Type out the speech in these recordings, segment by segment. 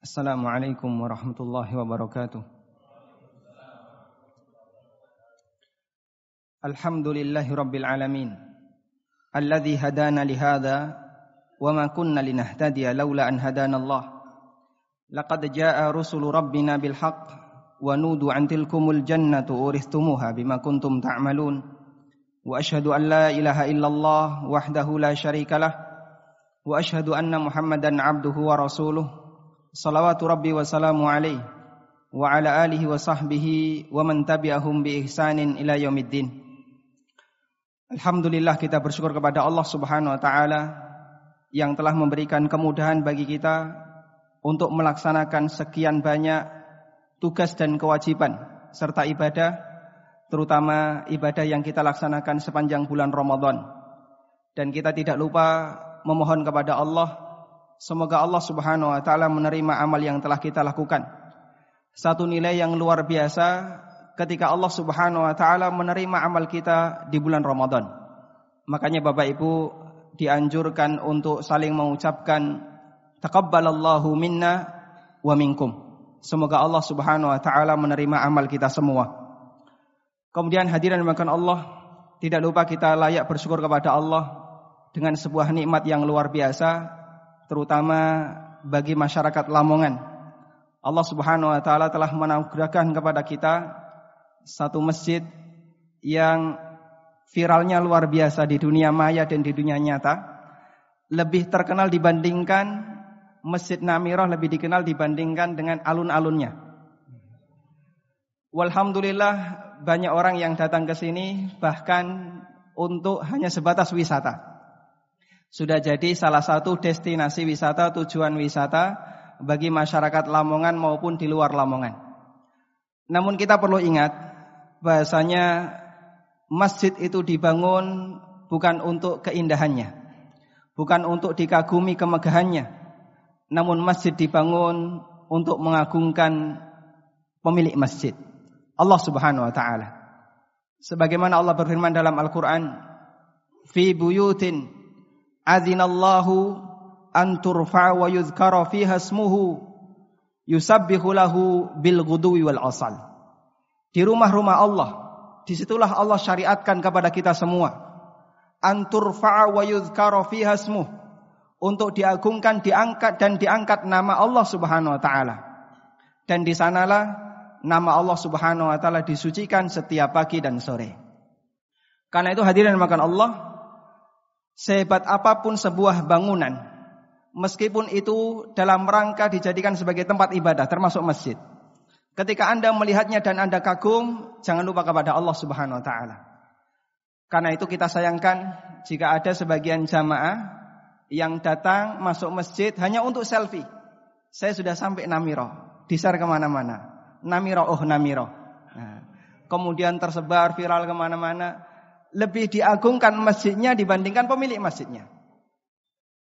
السلام عليكم ورحمة الله وبركاته. الحمد لله رب العالمين الذي هدانا لهذا وما كنا لنهتدي لولا أن هدانا الله. لقد جاء رسل ربنا بالحق ونودوا عن تلكم الجنة أورثتموها بما كنتم تعملون. وأشهد أن لا إله إلا الله وحده لا شريك له. وأشهد أن محمدا عبده ورسوله. Salawatu rabbi wa salamu alaihi wa ala alihi wa sahbihi wa man tabi'ahum bi ihsanin ila yaumiddin. Alhamdulillah kita bersyukur kepada Allah Subhanahu wa taala yang telah memberikan kemudahan bagi kita untuk melaksanakan sekian banyak tugas dan kewajiban serta ibadah terutama ibadah yang kita laksanakan sepanjang bulan Ramadan. Dan kita tidak lupa memohon kepada Allah Semoga Allah Subhanahu wa taala menerima amal yang telah kita lakukan. Satu nilai yang luar biasa ketika Allah Subhanahu wa taala menerima amal kita di bulan Ramadan. Makanya Bapak Ibu dianjurkan untuk saling mengucapkan taqabbalallahu minna wa minkum. Semoga Allah Subhanahu wa taala menerima amal kita semua. Kemudian hadirin makan Allah, tidak lupa kita layak bersyukur kepada Allah dengan sebuah nikmat yang luar biasa terutama bagi masyarakat Lamongan. Allah Subhanahu wa taala telah menganugerahkan kepada kita satu masjid yang viralnya luar biasa di dunia maya dan di dunia nyata. Lebih terkenal dibandingkan Masjid Namirah lebih dikenal dibandingkan dengan alun-alunnya. Walhamdulillah banyak orang yang datang ke sini bahkan untuk hanya sebatas wisata sudah jadi salah satu destinasi wisata, tujuan wisata bagi masyarakat Lamongan maupun di luar Lamongan. Namun kita perlu ingat bahasanya masjid itu dibangun bukan untuk keindahannya, bukan untuk dikagumi kemegahannya, namun masjid dibangun untuk mengagungkan pemilik masjid, Allah Subhanahu wa taala. Sebagaimana Allah berfirman dalam Al-Qur'an, "Fi buyutin azinallahu an turfa wa yuzkara fiha ismuhu yusabbihu lahu bil ghudwi wal asal. Di rumah-rumah Allah, di situlah Allah syariatkan kepada kita semua. An turfa wa yuzkara fiha ismuhu untuk diagungkan, diangkat dan diangkat nama Allah Subhanahu wa taala. Dan di sanalah nama Allah Subhanahu wa taala disucikan setiap pagi dan sore. Karena itu hadirin makan Allah, Sehebat apa pun sebuah bangunan, meskipun itu dalam rangka dijadikan sebagai tempat ibadah, termasuk masjid. Ketika Anda melihatnya dan Anda kagum, jangan lupa kepada Allah Subhanahu wa taala. Karena itu kita sayangkan jika ada sebagian jamaah yang datang masuk masjid hanya untuk selfie. Saya sudah sampai Namiro, disar ke mana-mana. Namiro, oh Namiro. Nah, kemudian tersebar viral ke mana-mana lebih diagungkan masjidnya dibandingkan pemilik masjidnya.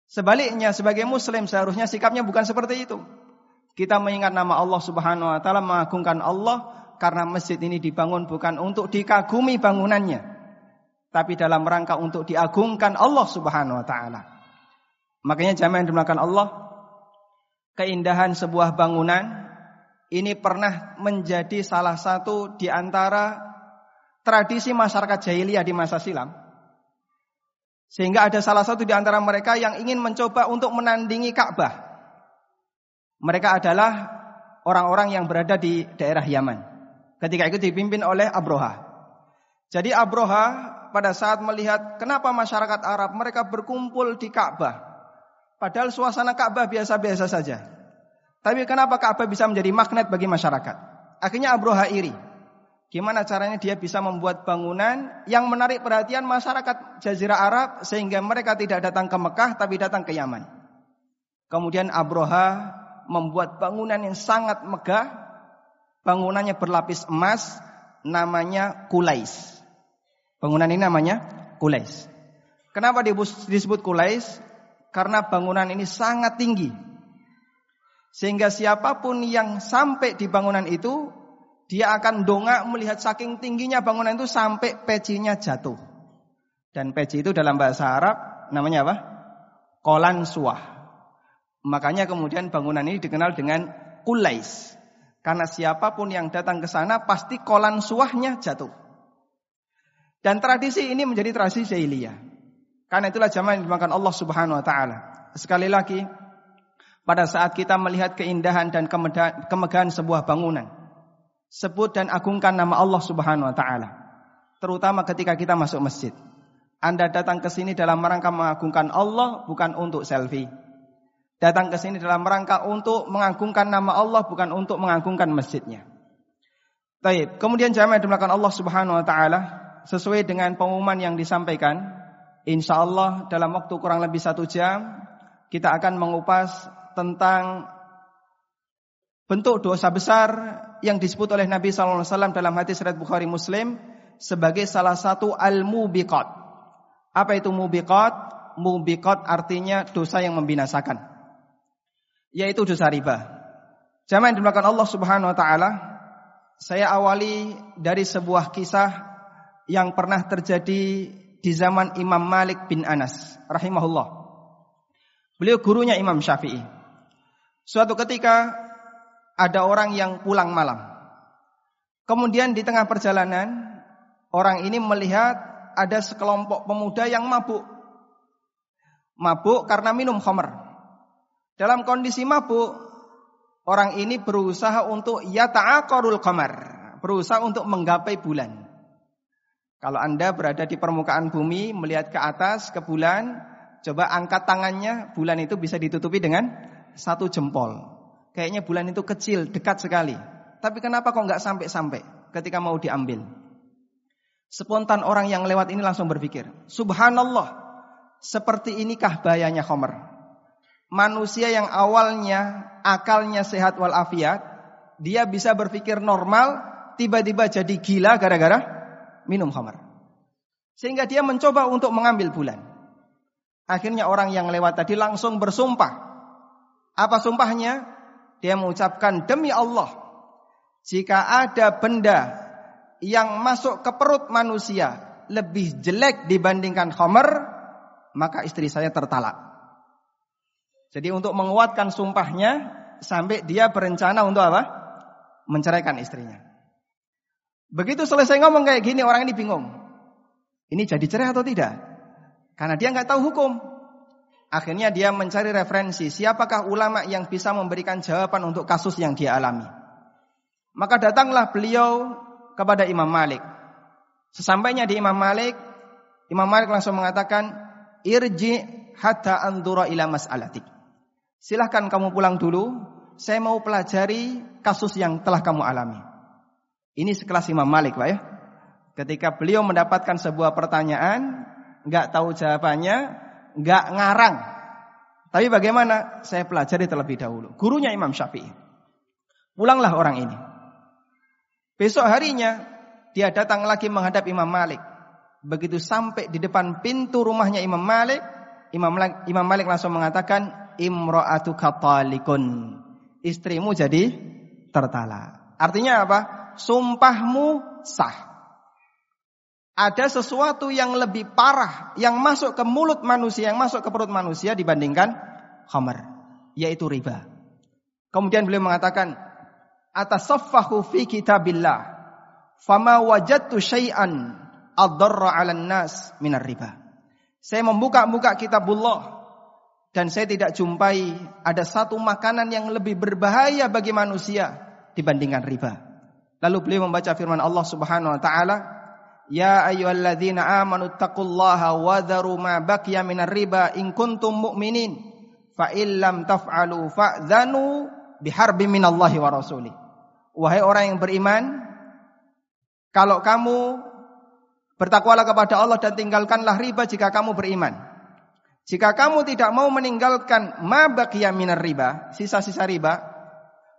Sebaliknya sebagai muslim seharusnya sikapnya bukan seperti itu. Kita mengingat nama Allah Subhanahu wa taala mengagungkan Allah karena masjid ini dibangun bukan untuk dikagumi bangunannya, tapi dalam rangka untuk diagungkan Allah Subhanahu wa taala. Makanya jamaah yang Allah, keindahan sebuah bangunan ini pernah menjadi salah satu di antara tradisi masyarakat jahiliyah di masa silam. Sehingga ada salah satu di antara mereka yang ingin mencoba untuk menandingi Ka'bah. Mereka adalah orang-orang yang berada di daerah Yaman. Ketika itu dipimpin oleh Abroha. Jadi Abroha pada saat melihat kenapa masyarakat Arab mereka berkumpul di Ka'bah. Padahal suasana Ka'bah biasa-biasa saja. Tapi kenapa Ka'bah bisa menjadi magnet bagi masyarakat? Akhirnya Abroha iri. Gimana caranya dia bisa membuat bangunan yang menarik perhatian masyarakat Jazirah Arab sehingga mereka tidak datang ke Mekah tapi datang ke Yaman. Kemudian Abroha membuat bangunan yang sangat megah. Bangunannya berlapis emas namanya Kulais. Bangunan ini namanya Kulais. Kenapa disebut Kulais? Karena bangunan ini sangat tinggi. Sehingga siapa pun yang sampai di bangunan itu dia akan dongak melihat saking tingginya bangunan itu sampai pecinya jatuh. Dan peci itu dalam bahasa Arab namanya apa? Kolan suah. Makanya kemudian bangunan ini dikenal dengan kulais. Karena siapa pun yang datang ke sana pasti kolan suahnya jatuh. Dan tradisi ini menjadi tradisi jahiliyah. Karena itulah zaman yang dimakan Allah Subhanahu wa taala. Sekali lagi, pada saat kita melihat keindahan dan kemegahan sebuah bangunan, sebut dan agungkan nama Allah Subhanahu wa taala. Terutama ketika kita masuk masjid. Anda datang ke sini dalam rangka mengagungkan Allah bukan untuk selfie. Datang ke sini dalam rangka untuk mengagungkan nama Allah bukan untuk mengagungkan masjidnya. Baik, kemudian jamaah dimulakan Allah Subhanahu wa taala sesuai dengan pengumuman yang disampaikan, insya Allah dalam waktu kurang lebih satu jam kita akan mengupas tentang bentuk dosa besar yang disebut oleh Nabi SAW dalam hadis riwayat Bukhari Muslim sebagai salah satu al-mubiqat. Apa itu mubiqat? Mubiqat artinya dosa yang membinasakan yaitu dosa riba. Jamaah yang dimulakan Allah Subhanahu wa taala, saya awali dari sebuah kisah yang pernah terjadi di zaman Imam Malik bin Anas rahimahullah. Beliau gurunya Imam Syafi'i. Suatu ketika ada orang yang pulang malam. Kemudian di tengah perjalanan orang ini melihat ada sekelompok pemuda yang mabuk. Mabuk karena minum khamr. Dalam kondisi mabuk, orang ini berusaha untuk yata'aqarul qamar, berusaha untuk menggapai bulan. Kalau Anda berada di permukaan bumi melihat ke atas ke bulan, coba angkat tangannya, bulan itu bisa ditutupi dengan satu jempol. Kayaknya bulan itu kecil, dekat sekali. Tapi kenapa kok nggak sampai-sampai ketika mau diambil? Spontan orang yang lewat ini langsung berpikir, Subhanallah, seperti inikah bahayanya Khomer? manusia yang awalnya akalnya sehat walafiat, dia bisa berpikir normal, tiba-tiba jadi gila gara-gara minum khamar. Sehingga dia mencoba untuk mengambil bulan. Akhirnya orang yang lewat tadi langsung bersumpah. Apa sumpahnya? Dia mengucapkan demi Allah, jika ada benda yang masuk ke perut manusia lebih jelek dibandingkan khamar, maka istri saya tertalak. Jadi untuk menguatkan sumpahnya sampai dia berencana untuk apa? Menceraikan istrinya. Begitu selesai ngomong kayak gini orang ini bingung. Ini jadi cerai atau tidak? Karena dia nggak tahu hukum. Akhirnya dia mencari referensi siapakah ulama yang bisa memberikan jawaban untuk kasus yang dia alami. Maka datanglah beliau kepada Imam Malik. Sesampainya di Imam Malik, Imam Malik langsung mengatakan, "Irji hatta andura ila mas'alatik." Silahkan kamu pulang dulu. Saya mau pelajari kasus yang telah kamu alami. Ini sekelas Imam Malik, Pak ya. Ketika beliau mendapatkan sebuah pertanyaan, nggak tahu jawabannya, nggak ngarang. Tapi bagaimana? Saya pelajari terlebih dahulu. Gurunya Imam Syafi'i. Pulanglah orang ini. Besok harinya dia datang lagi menghadap Imam Malik. Begitu sampai di depan pintu rumahnya Imam Malik, Imam Malik, Imam Malik langsung mengatakan, imra'atu katalikun. Istrimu jadi tertala. Artinya apa? Sumpahmu sah. Ada sesuatu yang lebih parah yang masuk ke mulut manusia, yang masuk ke perut manusia dibandingkan khamar, yaitu riba. Kemudian beliau mengatakan, "Atasaffahu fi kitabillah, fama wajadtu syai'an ad-darra 'alan nas minar riba." Saya membuka-buka kitabullah, dan saya tidak jumpai ada satu makanan yang lebih berbahaya bagi manusia dibandingkan riba. Lalu beliau membaca firman Allah Subhanahu wa taala, "Ya ayyuhalladzina amanu taqullaha wa dharu ma baqiya minar riba in kuntum mu'minin, fa illam taf'alu fa'dhanu biharbi minallahi wa rasuli." Wahai orang yang beriman, kalau kamu bertakwalah kepada Allah dan tinggalkanlah riba jika kamu beriman. Jika kamu tidak mau meninggalkan ma baqiya minar riba, sisa-sisa riba,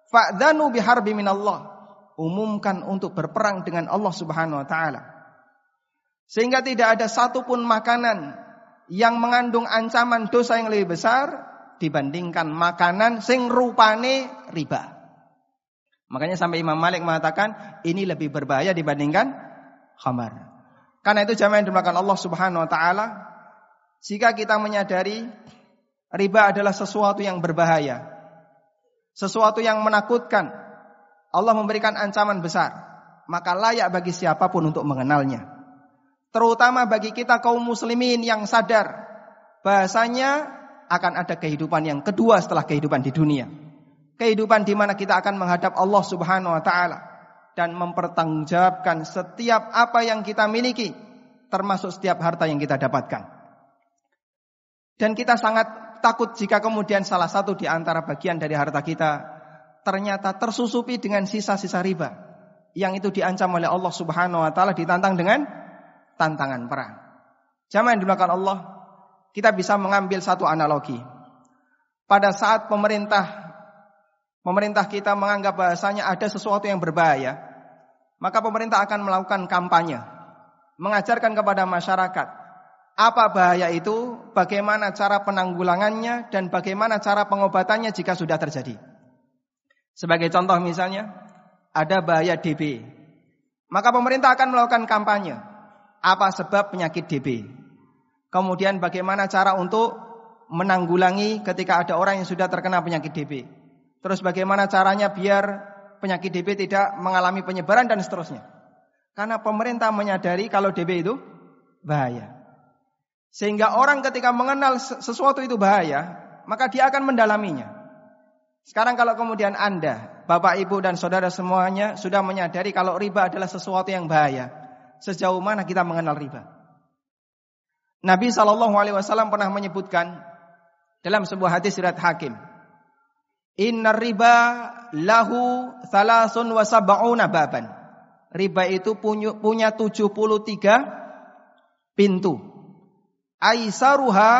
fa'dhanu biharbi minallah. Umumkan untuk berperang dengan Allah Subhanahu wa taala. Sehingga tidak ada satupun makanan yang mengandung ancaman dosa yang lebih besar dibandingkan makanan sing rupane riba. Makanya sampai Imam Malik mengatakan ini lebih berbahaya dibandingkan khamar. Karena itu jamaah yang dimulakan Allah Subhanahu wa taala, jika kita menyadari Riba adalah sesuatu yang berbahaya. Sesuatu yang menakutkan. Allah memberikan ancaman besar. Maka layak bagi siapa pun untuk mengenalnya. Terutama bagi kita kaum muslimin yang sadar. Bahasanya akan ada kehidupan yang kedua setelah kehidupan di dunia. Kehidupan di mana kita akan menghadap Allah subhanahu wa ta'ala. Dan mempertanggungjawabkan setiap apa yang kita miliki. Termasuk setiap harta yang kita dapatkan. Dan kita sangat takut jika kemudian salah satu di antara bagian dari harta kita ternyata tersusupi dengan sisa-sisa riba yang itu diancam oleh Allah Subhanahu wa taala ditantang dengan tantangan perang. Jamaah yang dimakan Allah, kita bisa mengambil satu analogi. Pada saat pemerintah pemerintah kita menganggap bahasanya ada sesuatu yang berbahaya, maka pemerintah akan melakukan kampanye, mengajarkan kepada masyarakat apa bahaya itu, bagaimana cara penanggulangannya, dan bagaimana cara pengobatannya jika sudah terjadi. Sebagai contoh misalnya, ada bahaya DB. Maka pemerintah akan melakukan kampanye. Apa sebab penyakit DB? Kemudian bagaimana cara untuk menanggulangi ketika ada orang yang sudah terkena penyakit DB. Terus bagaimana caranya biar penyakit DB tidak mengalami penyebaran dan seterusnya. Karena pemerintah menyadari kalau DB itu bahaya. Sehingga orang ketika mengenal sesuatu itu bahaya, maka dia akan mendalaminya. Sekarang kalau kemudian Anda, Bapak Ibu dan Saudara semuanya sudah menyadari kalau riba adalah sesuatu yang bahaya, sejauh mana kita mengenal riba? Nabi Shallallahu Alaihi Wasallam pernah menyebutkan dalam sebuah hadis riwayat Hakim, Inna riba lahu thalasun wa sab'una baban. Riba itu punya, punya 73 pintu. Aisaruha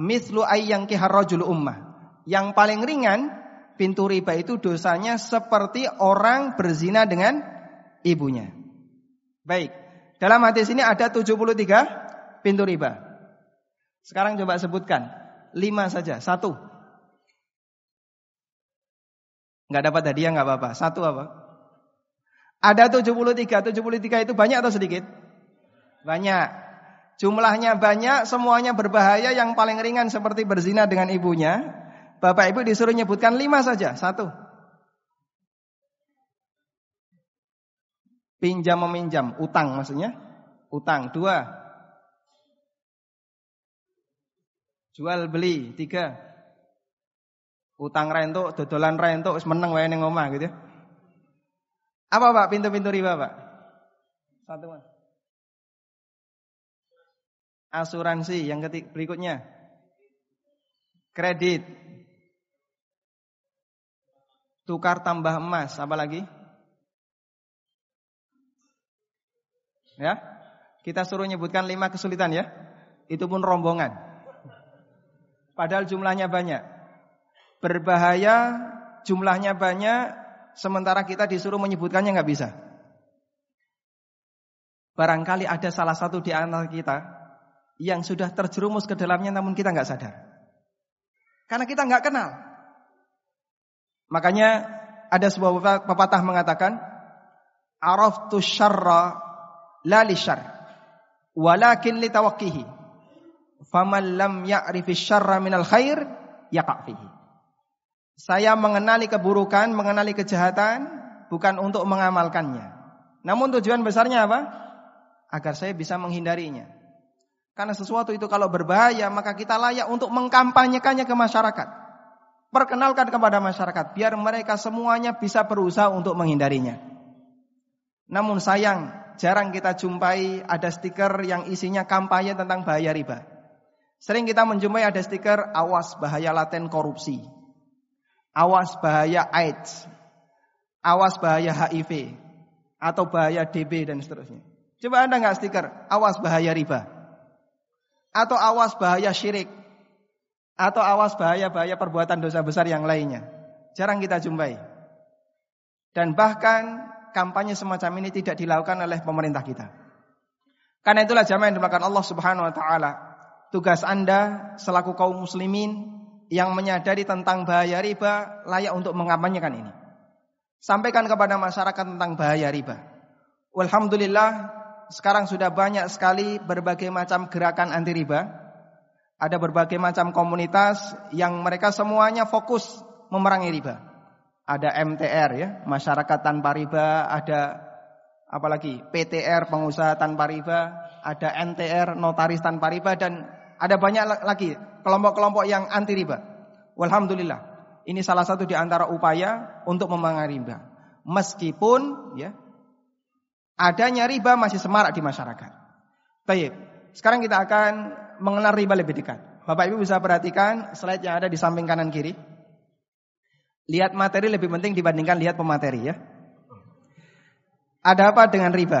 mislu ayyang kiharrajul ummah. Yang paling ringan pintu riba itu dosanya seperti orang berzina dengan ibunya. Baik. Dalam hadis ini ada 73 pintu riba. Sekarang coba sebutkan. lima saja. Satu. Enggak dapat hadiah enggak apa-apa. Satu apa? Ada 73. 73 itu banyak atau sedikit? Banyak. Jumlahnya banyak, semuanya berbahaya. Yang paling ringan seperti berzina dengan ibunya. Bapak ibu disuruh nyebutkan lima saja. Satu. Pinjam meminjam, utang maksudnya. Utang. Dua. Jual beli. Tiga. Utang rentuk, dodolan rentuk, meneng wae ning omah gitu. Apa Pak pintu-pintu riba Pak? Satu Mas. Asuransi yang ketik berikutnya. Kredit. Tukar tambah emas, apa lagi? Ya. Kita suruh nyebutkan lima kesulitan ya. Itu pun rombongan. Padahal jumlahnya banyak. Berbahaya, jumlahnya banyak, sementara kita disuruh menyebutkannya nggak bisa. Barangkali ada salah satu di antara kita yang sudah terjerumus ke dalamnya namun kita nggak sadar. Karena kita nggak kenal. Makanya ada sebuah pepatah mengatakan, "Araftu syarra la li syarr, walakin li tawaqqihi. Faman lam ya'rifi syarra minal khair yaqa' fihi." Saya mengenali keburukan, mengenali kejahatan bukan untuk mengamalkannya. Namun tujuan besarnya apa? Agar saya bisa menghindarinya. Karena sesuatu itu kalau berbahaya maka kita layak untuk mengkampanyekannya ke masyarakat. Perkenalkan kepada masyarakat biar mereka semuanya bisa berusaha untuk menghindarinya. Namun sayang, jarang kita jumpai ada stiker yang isinya kampanye tentang bahaya riba. Sering kita menjumpai ada stiker awas bahaya laten korupsi. Awas bahaya AIDS. Awas bahaya HIV atau bahaya DB dan seterusnya. Coba Anda nggak stiker awas bahaya riba? atau awas bahaya syirik atau awas bahaya-bahaya perbuatan dosa besar yang lainnya. Jarang kita jumpai. Dan bahkan kampanye semacam ini tidak dilakukan oleh pemerintah kita. Karena itulah jamaah yang dimakan Allah Subhanahu wa taala. Tugas Anda selaku kaum muslimin yang menyadari tentang bahaya riba layak untuk mengampanyekan ini. Sampaikan kepada masyarakat tentang bahaya riba. Alhamdulillah sekarang sudah banyak sekali berbagai macam gerakan anti riba. Ada berbagai macam komunitas yang mereka semuanya fokus memerangi riba. Ada MTR ya, masyarakat tanpa riba, ada apalagi PTR pengusaha tanpa riba, ada NTR notaris tanpa riba dan ada banyak lagi kelompok-kelompok yang anti riba. Walhamdulillah. Ini salah satu di antara upaya untuk memerangi riba. Meskipun ya adanya riba masih semarak di masyarakat. Baik, sekarang kita akan mengenal riba lebih dekat. Bapak Ibu bisa perhatikan slide yang ada di samping kanan kiri. Lihat materi lebih penting dibandingkan lihat pemateri ya. Ada apa dengan riba?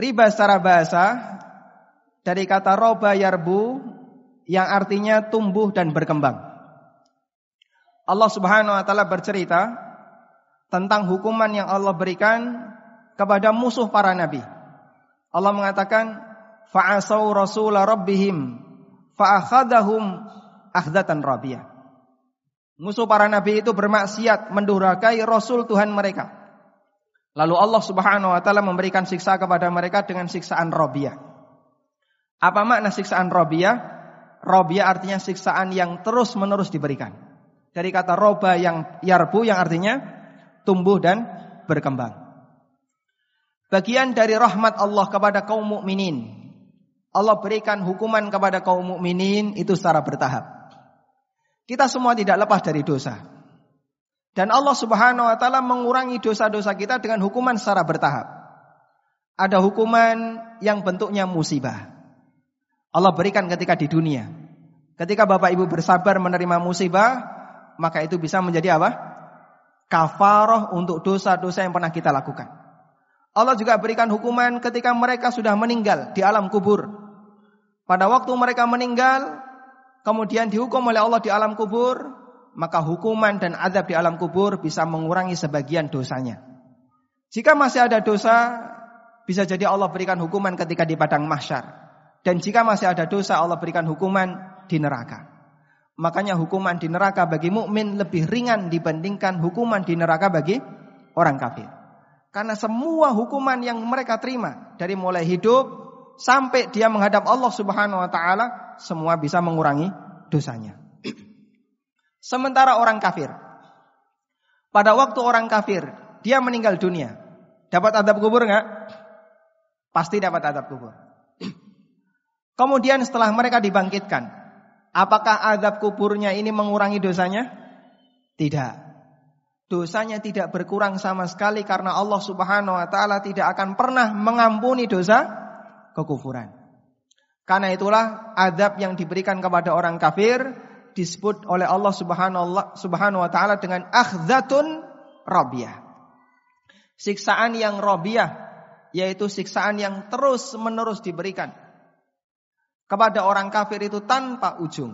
Riba secara bahasa dari kata roba yarbu yang artinya tumbuh dan berkembang. Allah Subhanahu wa taala bercerita tentang hukuman yang Allah berikan kepada musuh para nabi. Allah mengatakan fa'asau rasula rabbihim fa'akhadahum akhdatan rabiyah. Musuh para nabi itu bermaksiat mendurhakai rasul Tuhan mereka. Lalu Allah Subhanahu wa taala memberikan siksa kepada mereka dengan siksaan robiyah. Apa makna siksaan robiyah? Robiyah artinya siksaan yang terus-menerus diberikan. Dari kata roba yang yarbu yang artinya tumbuh dan berkembang. Bagian dari rahmat Allah kepada kaum mukminin. Allah berikan hukuman kepada kaum mukminin itu secara bertahap. Kita semua tidak lepas dari dosa. Dan Allah Subhanahu wa taala mengurangi dosa-dosa kita dengan hukuman secara bertahap. Ada hukuman yang bentuknya musibah. Allah berikan ketika di dunia. Ketika Bapak Ibu bersabar menerima musibah, maka itu bisa menjadi apa? Kafaroh untuk dosa-dosa yang pernah kita lakukan. Allah juga berikan hukuman ketika mereka sudah meninggal di alam kubur. Pada waktu mereka meninggal, kemudian dihukum oleh Allah di alam kubur, maka hukuman dan adab di alam kubur bisa mengurangi sebagian dosanya. Jika masih ada dosa, bisa jadi Allah berikan hukuman ketika di padang mahsyar. Dan jika masih ada dosa, Allah berikan hukuman di neraka. Makanya hukuman di neraka bagi mukmin lebih ringan dibandingkan hukuman di neraka bagi orang kafir. Karena semua hukuman yang mereka terima dari mulai hidup sampai dia menghadap Allah Subhanahu wa taala semua bisa mengurangi dosanya. Sementara orang kafir pada waktu orang kafir dia meninggal dunia, dapat adab kubur enggak? Pasti dapat adab kubur. Kemudian setelah mereka dibangkitkan, apakah adab kuburnya ini mengurangi dosanya? Tidak. Dosanya tidak berkurang sama sekali karena Allah Subhanahu wa taala tidak akan pernah mengampuni dosa kekufuran. Karena itulah adab yang diberikan kepada orang kafir disebut oleh Allah Subhanahu wa taala dengan akhzatun rabiyah. Siksaan yang rabiyah yaitu siksaan yang terus-menerus diberikan kepada orang kafir itu tanpa ujung.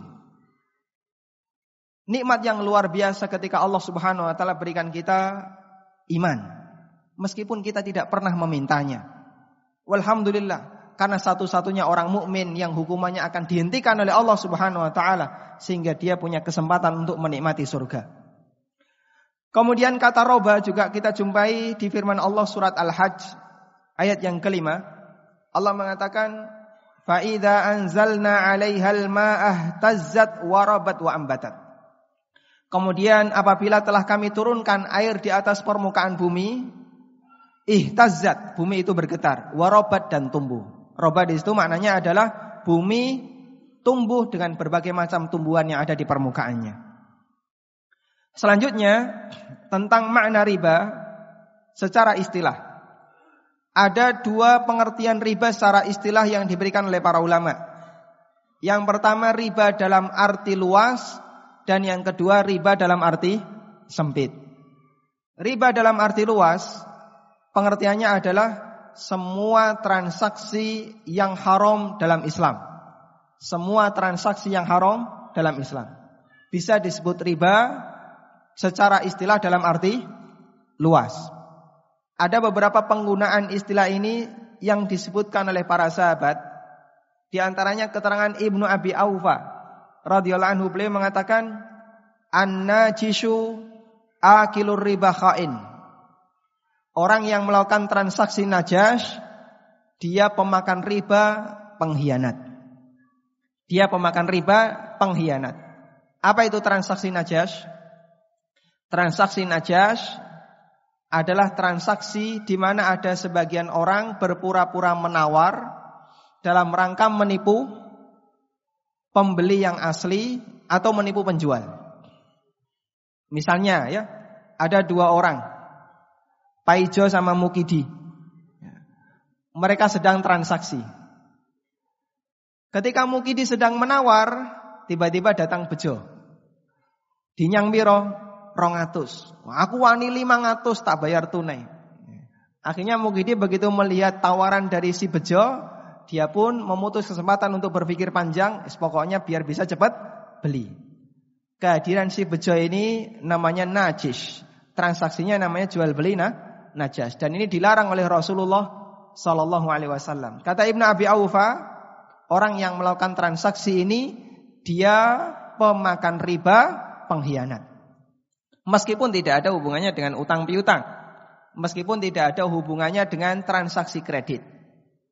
Nikmat yang luar biasa ketika Allah Subhanahu wa taala berikan kita iman meskipun kita tidak pernah memintanya. Walhamdulillah karena satu-satunya orang mukmin yang hukumannya akan dihentikan oleh Allah Subhanahu wa taala sehingga dia punya kesempatan untuk menikmati surga. Kemudian kata roba juga kita jumpai di firman Allah surat Al-Hajj ayat yang kelima. Allah mengatakan fa idza anzalna 'alaihal ma'ah tazzat warabat wa ambatat. Kemudian apabila telah kami turunkan air di atas permukaan bumi, ihtazzat, bumi itu bergetar, warobat dan tumbuh. Roba di situ maknanya adalah bumi tumbuh dengan berbagai macam tumbuhan yang ada di permukaannya. Selanjutnya tentang makna riba secara istilah. Ada dua pengertian riba secara istilah yang diberikan oleh para ulama. Yang pertama riba dalam arti luas dan yang kedua riba dalam arti sempit. Riba dalam arti luas pengertiannya adalah semua transaksi yang haram dalam Islam. Semua transaksi yang haram dalam Islam. Bisa disebut riba secara istilah dalam arti luas. Ada beberapa penggunaan istilah ini yang disebutkan oleh para sahabat. Di antaranya keterangan Ibnu Abi Aufa radhiyallahu anhu beliau mengatakan an-najishu akilur riba khain. Orang yang melakukan transaksi najas, dia pemakan riba, pengkhianat. Dia pemakan riba, pengkhianat. Apa itu transaksi najas? Transaksi najas adalah transaksi di mana ada sebagian orang berpura-pura menawar dalam rangka menipu pembeli yang asli atau menipu penjual. Misalnya ya, ada dua orang, Paijo sama Mukidi. Mereka sedang transaksi. Ketika Mukidi sedang menawar, tiba-tiba datang Bejo. Dinyang biro, rongatus. Aku wani lima ngatus tak bayar tunai. Akhirnya Mugidi begitu melihat tawaran dari si Bejo, dia pun memutus kesempatan untuk berpikir panjang, pokoknya biar bisa cepat beli. Kehadiran si Bejo ini namanya najis. Transaksinya namanya jual beli nah, najas dan ini dilarang oleh Rasulullah sallallahu alaihi wasallam. Kata Ibnu Abi Aufa, orang yang melakukan transaksi ini dia pemakan riba, pengkhianat. Meskipun tidak ada hubungannya dengan utang piutang. Meskipun tidak ada hubungannya dengan transaksi kredit.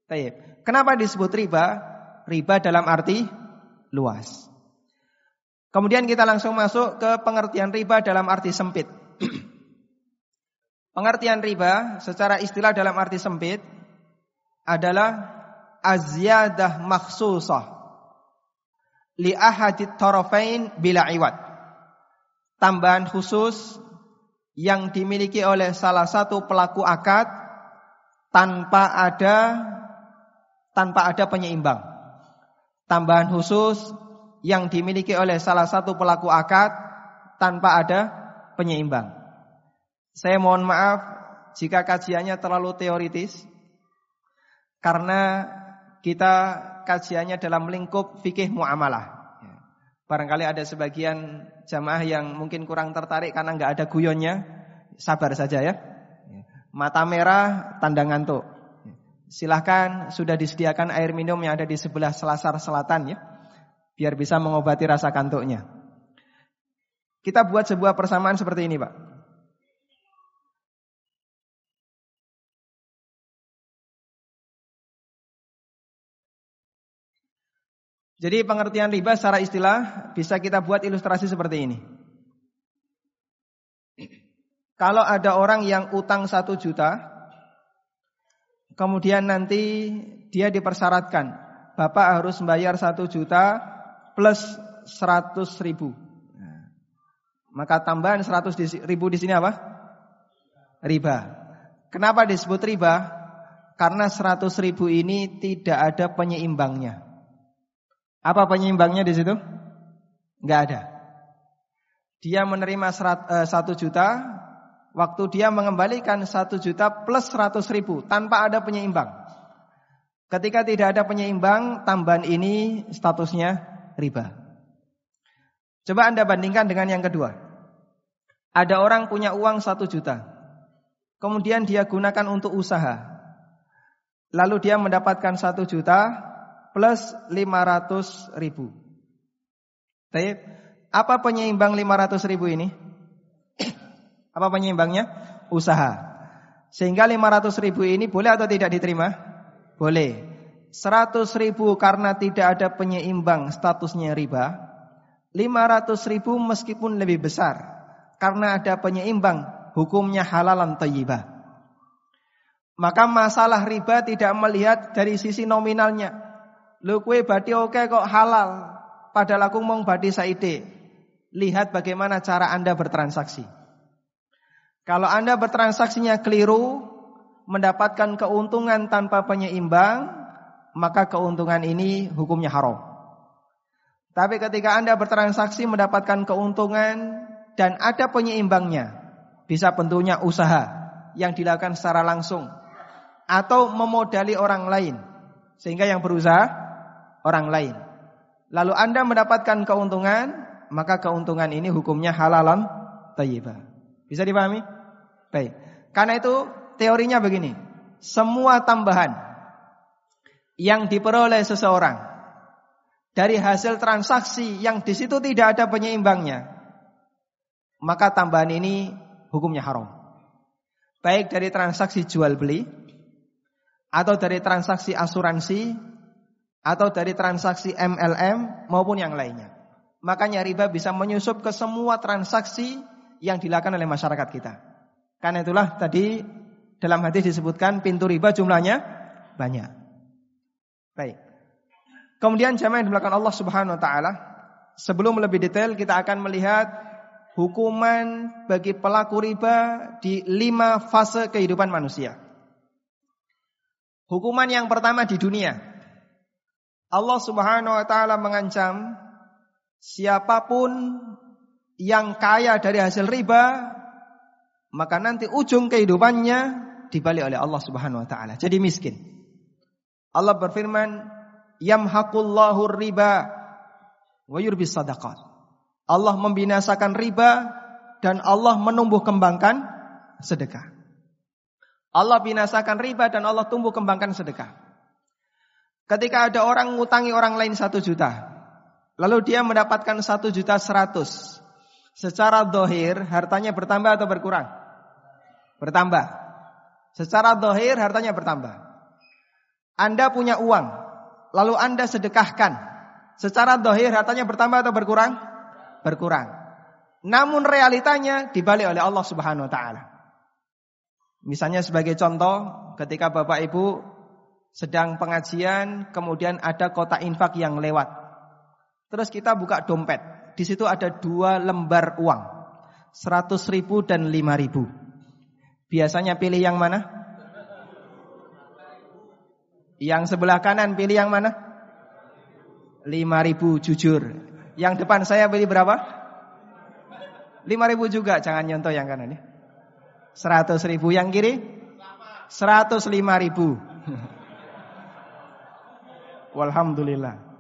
Baik. Kenapa disebut riba? Riba dalam arti luas. Kemudian kita langsung masuk ke pengertian riba dalam arti sempit. pengertian riba secara istilah dalam arti sempit adalah azyadah maksusah li ahadit tarafain bila iwat tambahan khusus yang dimiliki oleh salah satu pelaku akad tanpa ada tanpa ada penyeimbang. Tambahan khusus yang dimiliki oleh salah satu pelaku akad tanpa ada penyeimbang. Saya mohon maaf jika kajiannya terlalu teoritis karena kita kajiannya dalam lingkup fikih muamalah. Barangkali ada sebagian jamaah yang mungkin kurang tertarik karena nggak ada guyonnya, sabar saja ya. Mata merah, tanda ngantuk. Silahkan sudah disediakan air minum yang ada di sebelah selasar selatan ya, biar bisa mengobati rasa kantuknya. Kita buat sebuah persamaan seperti ini, Pak. Jadi pengertian riba secara istilah bisa kita buat ilustrasi seperti ini. Kalau ada orang yang utang satu juta, kemudian nanti dia dipersyaratkan, Bapak harus membayar satu juta plus seratus ribu. Nah, maka tambahan seratus ribu di sini apa? Riba. Kenapa disebut riba? Karena seratus ribu ini tidak ada penyeimbangnya. Apa penyeimbangnya di situ? Enggak ada. Dia menerima serat, uh, satu juta, waktu dia mengembalikan satu juta plus seratus ribu tanpa ada penyeimbang. Ketika tidak ada penyeimbang, tambahan ini statusnya riba. Coba anda bandingkan dengan yang kedua. Ada orang punya uang satu juta, kemudian dia gunakan untuk usaha. Lalu dia mendapatkan satu juta, plus 500 ribu. Baik. Apa penyeimbang 500 ribu ini? Apa penyeimbangnya? Usaha. Sehingga 500 ribu ini boleh atau tidak diterima? Boleh. 100 ribu karena tidak ada penyeimbang statusnya riba. 500 ribu meskipun lebih besar. Karena ada penyeimbang hukumnya halalan tayyibah. Maka masalah riba tidak melihat dari sisi nominalnya. Lu kue badi oke kok halal. Padahal aku mau badi saide. Lihat bagaimana cara Anda bertransaksi. Kalau Anda bertransaksinya keliru, mendapatkan keuntungan tanpa penyeimbang, maka keuntungan ini hukumnya haram. Tapi ketika Anda bertransaksi mendapatkan keuntungan dan ada penyeimbangnya, bisa bentuknya usaha yang dilakukan secara langsung atau memodali orang lain sehingga yang berusaha orang lain. Lalu Anda mendapatkan keuntungan, maka keuntungan ini hukumnya halalan tayyibah. Bisa dipahami? Baik. Karena itu teorinya begini. Semua tambahan yang diperoleh seseorang dari hasil transaksi yang di situ tidak ada penyeimbangnya, maka tambahan ini hukumnya haram. Baik dari transaksi jual beli atau dari transaksi asuransi atau dari transaksi MLM maupun yang lainnya. Makanya riba bisa menyusup ke semua transaksi yang dilakukan oleh masyarakat kita. Karena itulah tadi dalam hadis disebutkan pintu riba jumlahnya banyak. Baik. Kemudian jamaah yang dimulakan Allah Subhanahu wa taala, sebelum lebih detail kita akan melihat hukuman bagi pelaku riba di lima fase kehidupan manusia. Hukuman yang pertama di dunia. Allah Subhanahu wa taala mengancam siapa pun yang kaya dari hasil riba maka nanti ujung kehidupannya dibalik oleh Allah Subhanahu wa taala jadi miskin. Allah berfirman, "Yamhaqullahu riba wa yurbis sadaqat." Allah membinasakan riba dan Allah menumbuh kembangkan sedekah. Allah binasakan riba dan Allah tumbuh kembangkan sedekah. Ketika ada orang ngutangi orang lain satu juta, lalu dia mendapatkan satu juta seratus, secara dohir hartanya bertambah atau berkurang? Bertambah. Secara dohir hartanya bertambah. Anda punya uang, lalu Anda sedekahkan. Secara dohir hartanya bertambah atau berkurang? Berkurang. Namun realitanya dibalik oleh Allah Subhanahu wa taala. Misalnya sebagai contoh, ketika Bapak Ibu sedang pengajian, kemudian ada kotak infak yang lewat. Terus kita buka dompet. Di situ ada dua lembar uang. Seratus ribu dan lima ribu. Biasanya pilih yang mana? Yang sebelah kanan pilih yang mana? Lima ribu jujur. Yang depan saya pilih berapa? Lima ribu juga, jangan nyontoh yang kanan ya. Seratus ribu yang kiri? Seratus lima ribu. Walhamdulillah.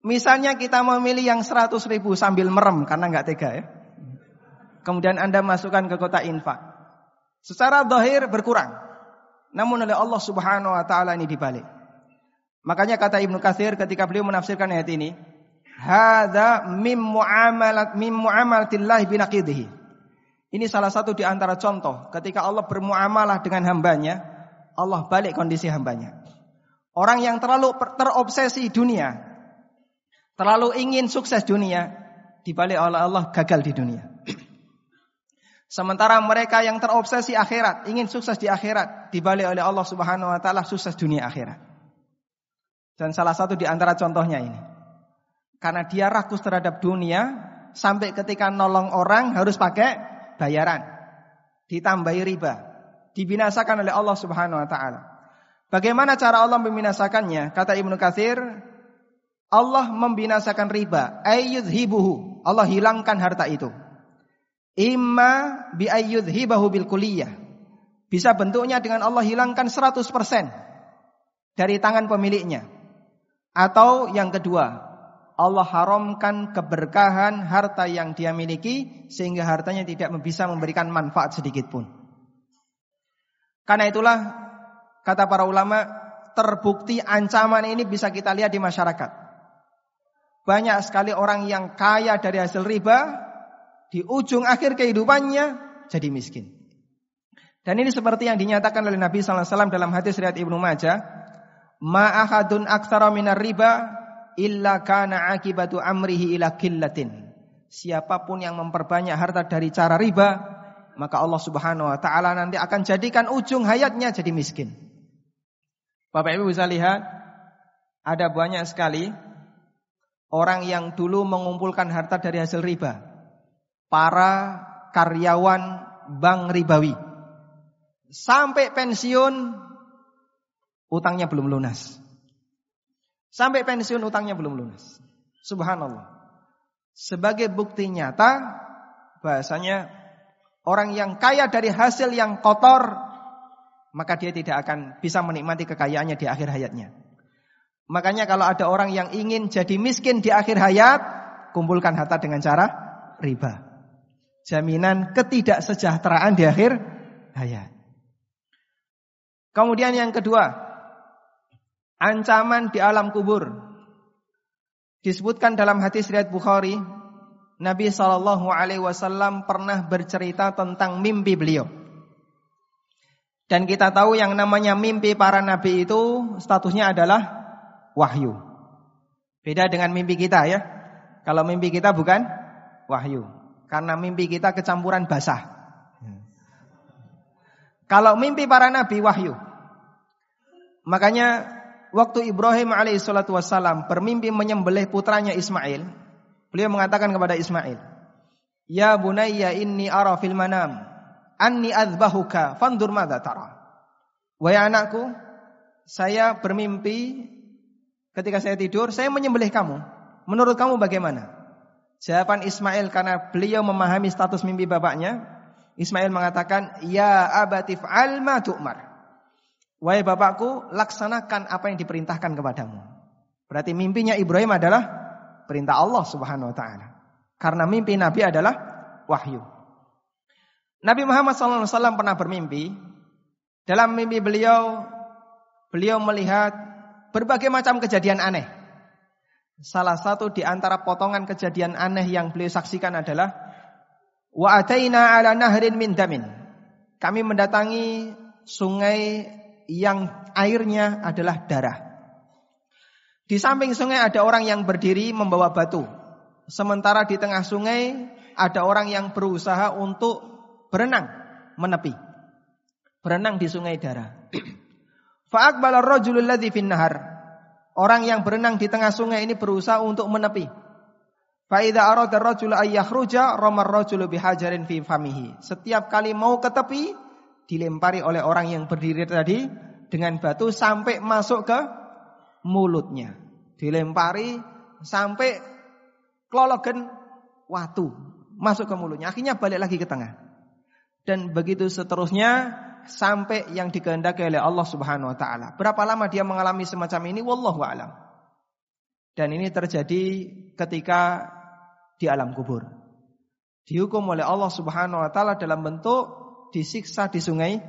Misalnya kita memilih yang seratus ribu sambil merem karena nggak tega ya. Kemudian anda masukkan ke kota infak. Secara dohir berkurang. Namun oleh Allah subhanahu wa ta'ala ini dibalik. Makanya kata Ibnu Katsir ketika beliau menafsirkan ayat ini. Hada mim muamalat mim muamalatillah binaqidihi. Ini salah satu di antara contoh ketika Allah bermuamalah dengan hambanya, Allah balik kondisi hambanya. Orang yang terlalu terobsesi dunia, terlalu ingin sukses dunia, dibalik oleh Allah gagal di dunia. Sementara mereka yang terobsesi akhirat, ingin sukses di akhirat, dibalik oleh Allah Subhanahu wa taala sukses dunia akhirat. Dan salah satu di antara contohnya ini. Karena dia rakus terhadap dunia sampai ketika nolong orang harus pakai bayaran. Ditambahi riba. Dibinasakan oleh Allah Subhanahu wa taala. Bagaimana cara Allah membinasakannya? Kata Ibnu Katsir, Allah membinasakan riba, ayyudhibuhu. Allah hilangkan harta itu. Imma bi ayyudhibahu bil kulliyah. Bisa bentuknya dengan Allah hilangkan 100% dari tangan pemiliknya. Atau yang kedua, Allah haramkan keberkahan harta yang dia miliki sehingga hartanya tidak bisa memberikan manfaat sedikit pun. Karena itulah kata para ulama terbukti ancaman ini bisa kita lihat di masyarakat. Banyak sekali orang yang kaya dari hasil riba di ujung akhir kehidupannya jadi miskin. Dan ini seperti yang dinyatakan oleh Nabi sallallahu alaihi wasallam dalam hadis riwayat Ibnu Majah, "Ma ahadun aktsara minar riba illa kana akibatu amrihi ila killatin. Siapa pun yang memperbanyak harta dari cara riba, maka Allah Subhanahu wa taala nanti akan jadikan ujung hayatnya jadi miskin. Bapak Ibu bisa lihat ada banyak sekali orang yang dulu mengumpulkan harta dari hasil riba. Para karyawan bank ribawi. Sampai pensiun utangnya belum lunas. Sampai pensiun utangnya belum lunas. Subhanallah. Sebagai bukti nyata bahasanya orang yang kaya dari hasil yang kotor maka dia tidak akan bisa menikmati kekayaannya di akhir hayatnya. Makanya kalau ada orang yang ingin jadi miskin di akhir hayat, kumpulkan harta dengan cara riba. Jaminan ketidaksejahteraan di akhir hayat. Kemudian yang kedua, ancaman di alam kubur. Disebutkan dalam hadis riwayat Bukhari, Nabi Shallallahu Alaihi Wasallam pernah bercerita tentang mimpi beliau. Dan kita tahu yang namanya mimpi para nabi itu statusnya adalah wahyu. Beda dengan mimpi kita ya. Kalau mimpi kita bukan wahyu. Karena mimpi kita kecampuran basah. Kalau mimpi para nabi wahyu. Makanya waktu Ibrahim alaihissalatu wassalam bermimpi menyembelih putranya Ismail, beliau mengatakan kepada Ismail, "Ya bunayya inni ara fil manam anni adzbahuka fandur madza tara." Wahai anakku, saya bermimpi ketika saya tidur, saya menyembelih kamu. Menurut kamu bagaimana? Jawaban Ismail karena beliau memahami status mimpi bapaknya, Ismail mengatakan, "Ya abati fa'al ma tu'mar." Wahai bapakku, laksanakan apa yang diperintahkan kepadamu. Berarti mimpinya Ibrahim adalah perintah Allah Subhanahu wa taala. Karena mimpi Nabi adalah wahyu. Nabi Muhammad SAW pernah bermimpi. Dalam mimpi beliau, beliau melihat berbagai macam kejadian aneh. Salah satu di antara potongan kejadian aneh yang beliau saksikan adalah wa ataina ala nahrin min damin. Kami mendatangi sungai yang airnya adalah darah. Di samping sungai ada orang yang berdiri membawa batu. Sementara di tengah sungai ada orang yang berusaha untuk berenang menepi. Berenang di sungai darah. Fa'aqbala ar-rajulul ladzi nahar. Orang yang berenang di tengah sungai ini berusaha untuk menepi. Fa idza arada ar-rajulu ay yakhruja ramar rajulu bihajarin fi famihi. Setiap kali mau ke tepi, dilempari oleh orang yang berdiri tadi dengan batu sampai masuk ke mulutnya. Dilempari sampai kelologen watu masuk ke mulutnya. Akhirnya balik lagi ke tengah. Dan begitu seterusnya sampai yang dikehendaki oleh Allah Subhanahu wa taala. Berapa lama dia mengalami semacam ini wallahu alam. Dan ini terjadi ketika di alam kubur. Dihukum oleh Allah Subhanahu wa taala dalam bentuk disiksa di sungai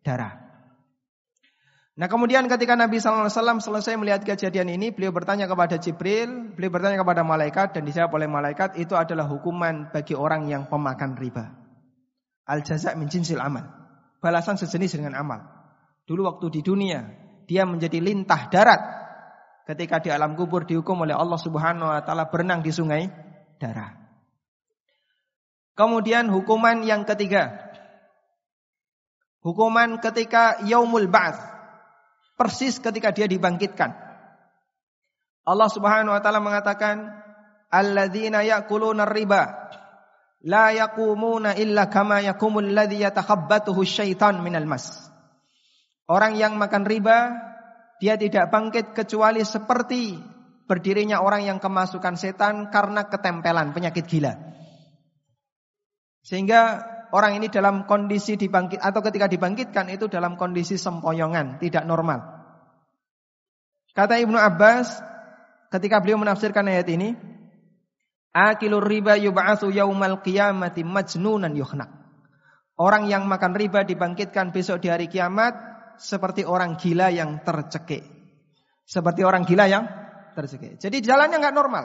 darah. Nah kemudian ketika Nabi SAW selesai melihat kejadian ini, beliau bertanya kepada Jibril, beliau bertanya kepada malaikat dan dijawab oleh malaikat itu adalah hukuman bagi orang yang pemakan riba. Al jaza min jinsil amal. Balasan sejenis dengan amal. Dulu waktu di dunia dia menjadi lintah darat ketika di alam kubur dihukum oleh Allah Subhanahu wa taala berenang di sungai darah. Kemudian hukuman yang ketiga Hukuman ketika yaumul ba'ats. Persis ketika dia dibangkitkan. Allah Subhanahu wa taala mengatakan, "Alladzina ya'kuluna riba la yaqumuna illa kama yaqumul ladzi yatakhabbathu syaitan minal mas." Orang yang makan riba, dia tidak bangkit kecuali seperti berdirinya orang yang kemasukan setan karena ketempelan penyakit gila. Sehingga orang ini dalam kondisi dibangkit atau ketika dibangkitkan itu dalam kondisi sempoyongan, tidak normal. Kata Ibnu Abbas ketika beliau menafsirkan ayat ini, akilur riba yub'atsu yaumal qiyamati majnunan yukhna. Orang yang makan riba dibangkitkan besok di hari kiamat seperti orang gila yang tercekik. Seperti orang gila yang tercekik. Jadi jalannya nggak normal.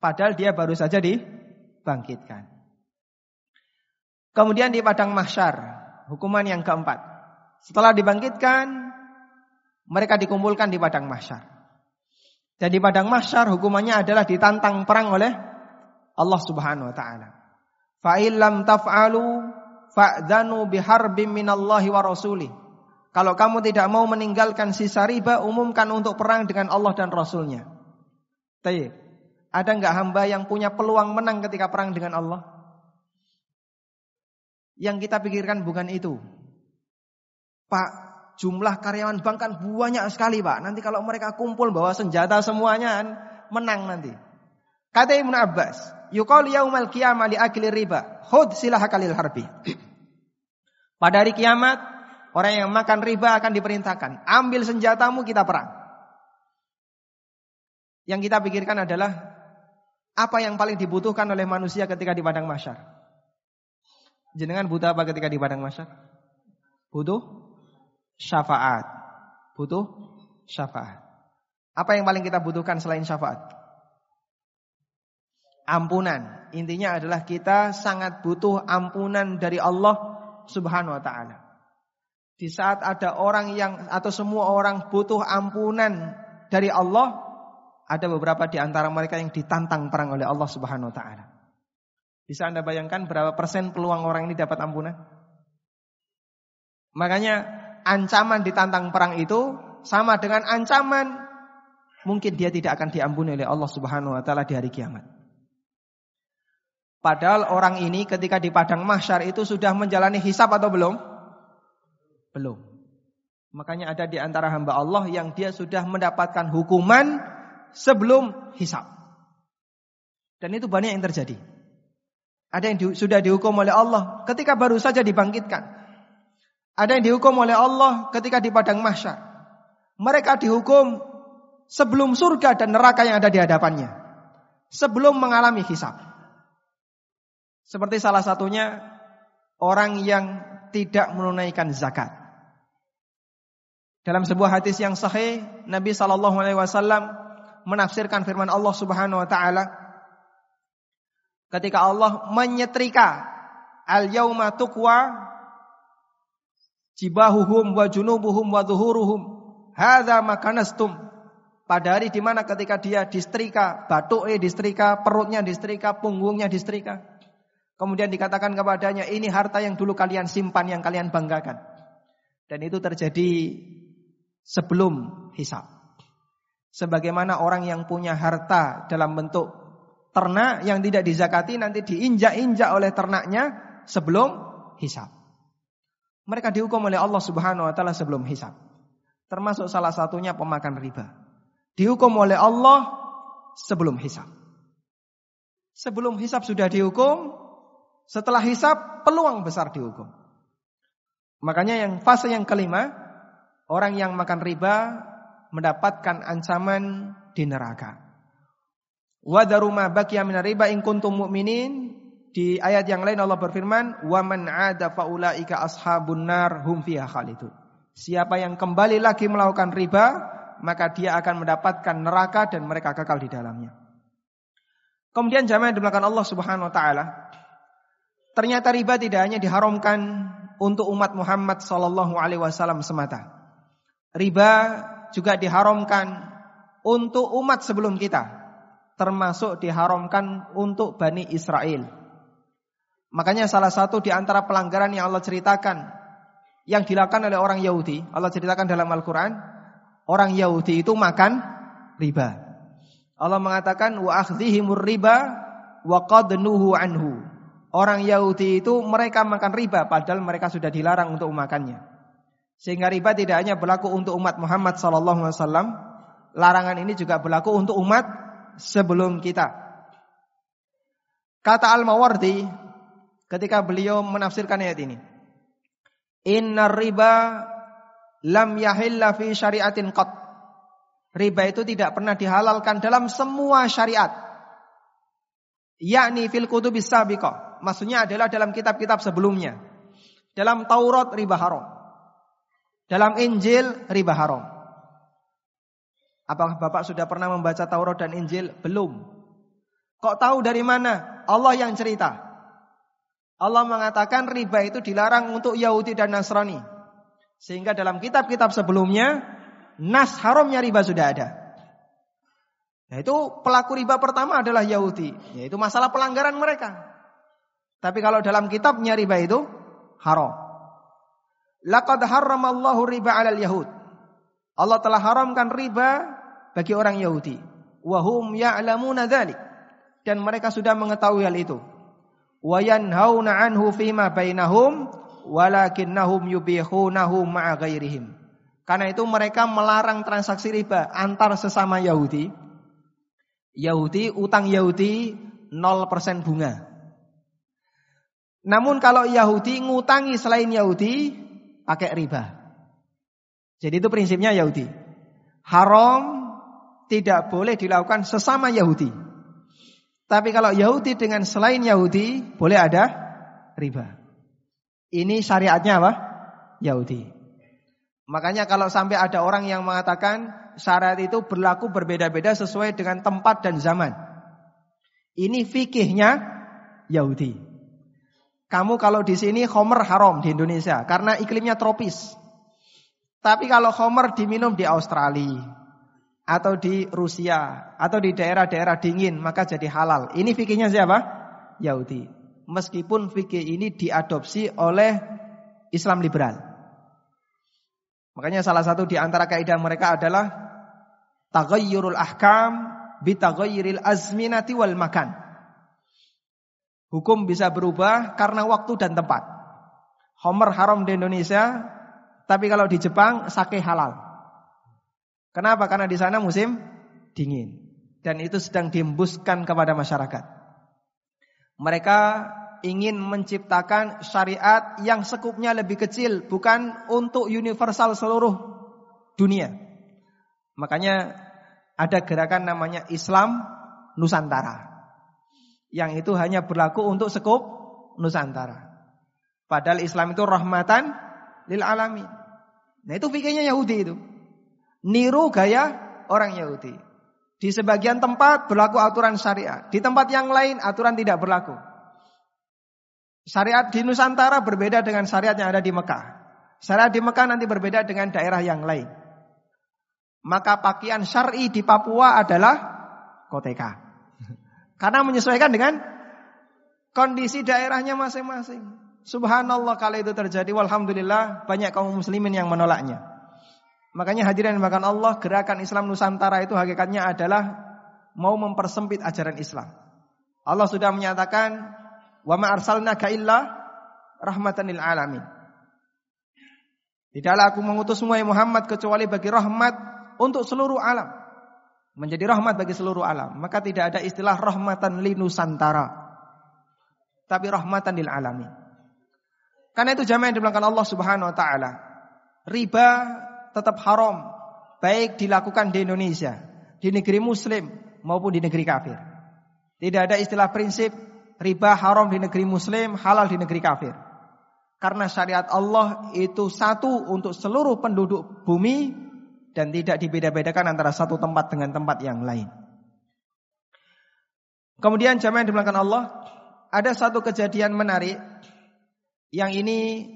Padahal dia baru saja dibangkitkan. Kemudian di padang mahsyar, hukuman yang keempat. Setelah dibangkitkan, mereka dikumpulkan di padang mahsyar. Dan di padang mahsyar hukumannya adalah ditantang perang oleh Allah Subhanahu wa taala. Fa illam taf'alu fa'dhanu biharbin minallahi wa rasuli. Kalau kamu tidak mau meninggalkan sisa riba, umumkan untuk perang dengan Allah dan Rasulnya. Tapi ada enggak hamba yang punya peluang menang ketika perang dengan Allah? Yang kita pikirkan bukan itu. Pak, jumlah karyawan bank kan banyak sekali Pak. Nanti kalau mereka kumpul bawa senjata semuanya kan menang nanti. Kata Ibnu Abbas, yuqal yaumal qiyamah li akli riba, khud silahakalil harbi. Pada hari kiamat, orang yang makan riba akan diperintahkan, ambil senjatamu kita perang. Yang kita pikirkan adalah apa yang paling dibutuhkan oleh manusia ketika di padang masyar. Jenengan butuh apa ketika di padang mahsyar? Butuh syafaat. Butuh syafaat. Apa yang paling kita butuhkan selain syafaat? Ampunan. Intinya adalah kita sangat butuh ampunan dari Allah Subhanahu wa taala. Di saat ada orang yang atau semua orang butuh ampunan dari Allah, ada beberapa di antara mereka yang ditantang perang oleh Allah Subhanahu wa taala. Bisa Anda bayangkan berapa persen peluang orang ini dapat ampunan? Makanya ancaman ditantang perang itu sama dengan ancaman mungkin dia tidak akan diampuni oleh Allah Subhanahu wa taala di hari kiamat. Padahal orang ini ketika di padang mahsyar itu sudah menjalani hisab atau belum? Belum. Makanya ada di antara hamba Allah yang dia sudah mendapatkan hukuman sebelum hisab. Dan itu banyak yang terjadi. Ada yang di, sudah dihukum oleh Allah ketika baru saja dibangkitkan. Ada yang dihukum oleh Allah ketika di padang mahsyar. Mereka dihukum sebelum surga dan neraka yang ada di hadapannya. Sebelum mengalami hisab. Seperti salah satunya orang yang tidak menunaikan zakat. Dalam sebuah hadis yang sahih, Nabi sallallahu alaihi wasallam menafsirkan firman Allah Subhanahu wa taala ketika Allah menyetrika al-yauma tuqwa jibahuhum wa junubuhum wa dhuhuruhum hadza makanastum pada hari di mana ketika dia distrika, batuknya distrika, perutnya distrika, punggungnya distrika. Kemudian dikatakan kepadanya, ini harta yang dulu kalian simpan, yang kalian banggakan. Dan itu terjadi sebelum hisab. Sebagaimana orang yang punya harta dalam bentuk ternak yang tidak dizakati nanti diinjak-injak oleh ternaknya sebelum hisab. Mereka dihukum oleh Allah Subhanahu wa taala sebelum hisab. Termasuk salah satunya pemakan riba. Dihukum oleh Allah sebelum hisab. Sebelum hisab sudah dihukum, setelah hisab peluang besar dihukum. Makanya yang fase yang kelima Orang yang makan riba mendapatkan ancaman di neraka. Wa daruma baqiya minar riba in kuntum mu'minin. Di ayat yang lain Allah berfirman, "Wa man 'ada faulaika ashabun nar hum fiha khalidun." Siapa yang kembali lagi melakukan riba, maka dia akan mendapatkan neraka dan mereka kekal di dalamnya. Kemudian jamaah di belakang Allah Subhanahu wa taala, ternyata riba tidak hanya diharamkan untuk umat Muhammad sallallahu alaihi wasallam semata. Riba juga diharamkan untuk umat sebelum kita, termasuk diharamkan untuk Bani Israel. Makanya salah satu di antara pelanggaran yang Allah ceritakan yang dilakukan oleh orang Yahudi, Allah ceritakan dalam Al-Qur'an, orang Yahudi itu makan riba. Allah mengatakan wa akhdhihimur riba wa qad anhu. Orang Yahudi itu mereka makan riba padahal mereka sudah dilarang untuk memakannya. Sehingga riba tidak hanya berlaku untuk umat Muhammad sallallahu alaihi wasallam, larangan ini juga berlaku untuk umat sebelum kita. Kata Al-Mawardi ketika beliau menafsirkan ayat ini. Inna riba lam yahilla fi syariatin qat. Riba itu tidak pernah dihalalkan dalam semua syariat. Yakni fil kutubis sabiqah. Maksudnya adalah dalam kitab-kitab sebelumnya. Dalam Taurat riba haram. Dalam Injil riba haram. Apakah Bapak sudah pernah membaca Taurat dan Injil? Belum. Kok tahu dari mana? Allah yang cerita. Allah mengatakan riba itu dilarang untuk Yahudi dan Nasrani. Sehingga dalam kitab-kitab sebelumnya nas haramnya riba sudah ada. Nah itu pelaku riba pertama adalah Yahudi, yaitu masalah pelanggaran mereka. Tapi kalau dalam kitabnya riba itu haram. Laqad harramallahu riba 'alal yahud. Allah telah haramkan riba bagi orang Yahudi. Wa hum ya'lamuna dzalik. Dan mereka sudah mengetahui hal itu. Wa yanhauna 'anhu fima bainahum walakinnahum yubihunahu ma'a ghairihim. Karena itu mereka melarang transaksi riba antar sesama Yahudi. Yahudi, utang Yahudi 0% bunga. Namun kalau Yahudi ngutangi selain Yahudi, pakai riba. Jadi itu prinsipnya Yahudi. Haram tidak boleh dilakukan sesama Yahudi. Tapi kalau Yahudi dengan selain Yahudi boleh ada riba. Ini syariatnya apa? Yahudi. Makanya kalau sampai ada orang yang mengatakan syariat itu berlaku berbeda-beda sesuai dengan tempat dan zaman. Ini fikihnya Yahudi. Kamu kalau di sini homer haram di Indonesia karena iklimnya tropis. Tapi kalau homer diminum di Australia atau di Rusia atau di daerah-daerah dingin maka jadi halal. Ini fikihnya siapa? Yahudi. Meskipun fikih ini diadopsi oleh Islam liberal. Makanya salah satu di antara kaidah mereka adalah taghayyurul ahkam bitaghayyiril azminati wal makan. Hukum bisa berubah karena waktu dan tempat. Homer haram di Indonesia, tapi kalau di Jepang sake halal. Kenapa? Karena di sana musim dingin dan itu sedang diembuskan kepada masyarakat. Mereka ingin menciptakan syariat yang sekupnya lebih kecil, bukan untuk universal seluruh dunia. Makanya ada gerakan namanya Islam Nusantara. Yang itu hanya berlaku untuk sekup Nusantara. Padahal Islam itu rahmatan lil alamin. Nah itu fikirnya Yahudi itu. Niru gaya orang Yahudi. Di sebagian tempat berlaku aturan syariat. Di tempat yang lain aturan tidak berlaku. Syariat di Nusantara berbeda dengan syariat yang ada di Mekah. Syariat di Mekah nanti berbeda dengan daerah yang lain. Maka pakaian syar'i di Papua adalah koteka. Karena menyesuaikan dengan kondisi daerahnya masing-masing. Subhanallah kalau itu terjadi walhamdulillah banyak kaum muslimin yang menolaknya. Makanya hadirin bahkan Allah gerakan Islam Nusantara itu hakikatnya adalah mau mempersempit ajaran Islam. Allah sudah menyatakan wa ma arsalnaka illa rahmatan lil alamin. Tidaklah aku mengutus semua Muhammad kecuali bagi rahmat untuk seluruh alam. Menjadi rahmat bagi seluruh alam. Maka tidak ada istilah rahmatan li nusantara. Tapi rahmatan lil alamin. Karena itu jamaah yang dibilangkan Allah Subhanahu wa taala. Riba tetap haram baik dilakukan di Indonesia, di negeri muslim maupun di negeri kafir. Tidak ada istilah prinsip riba haram di negeri muslim, halal di negeri kafir. Karena syariat Allah itu satu untuk seluruh penduduk bumi dan tidak dibeda-bedakan antara satu tempat dengan tempat yang lain. Kemudian jamaah yang Allah, ada satu kejadian menarik yang ini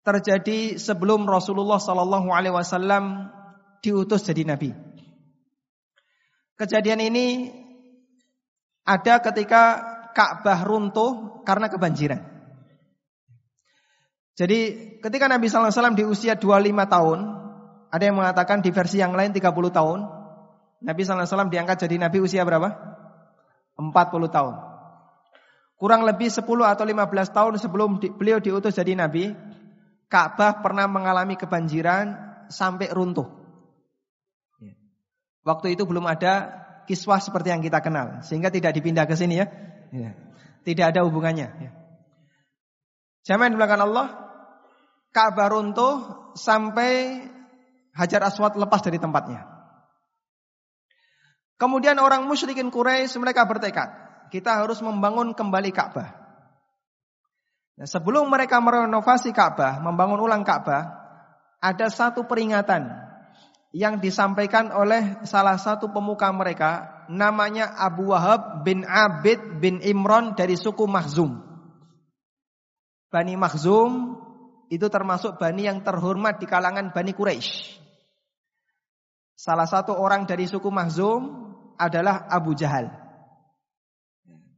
terjadi sebelum Rasulullah Sallallahu Alaihi Wasallam diutus jadi nabi. Kejadian ini ada ketika Ka'bah runtuh karena kebanjiran. Jadi ketika Nabi Sallallahu Alaihi Wasallam di usia 25 tahun, ada yang mengatakan di versi yang lain 30 tahun. Nabi SAW diangkat jadi Nabi usia berapa? 40 tahun. Kurang lebih 10 atau 15 tahun sebelum beliau diutus jadi Nabi. Ka'bah pernah mengalami kebanjiran sampai runtuh. Ya. Waktu itu belum ada kiswah seperti yang kita kenal. Sehingga tidak dipindah ke sini ya. ya. Tidak ada hubungannya. Ya. Di belakang Allah. Ka'bah runtuh sampai Hajar Aswad lepas dari tempatnya. Kemudian orang musyrikin Quraisy mereka bertekad, kita harus membangun kembali Ka'bah. Nah, sebelum mereka merenovasi Ka'bah, membangun ulang Ka'bah, ada satu peringatan yang disampaikan oleh salah satu pemuka mereka, namanya Abu Wahab bin Abid bin Imron dari suku Mahzum. Bani Mahzum itu termasuk bani yang terhormat di kalangan Bani Quraisy. Salah satu orang dari suku Mahzum adalah Abu Jahal.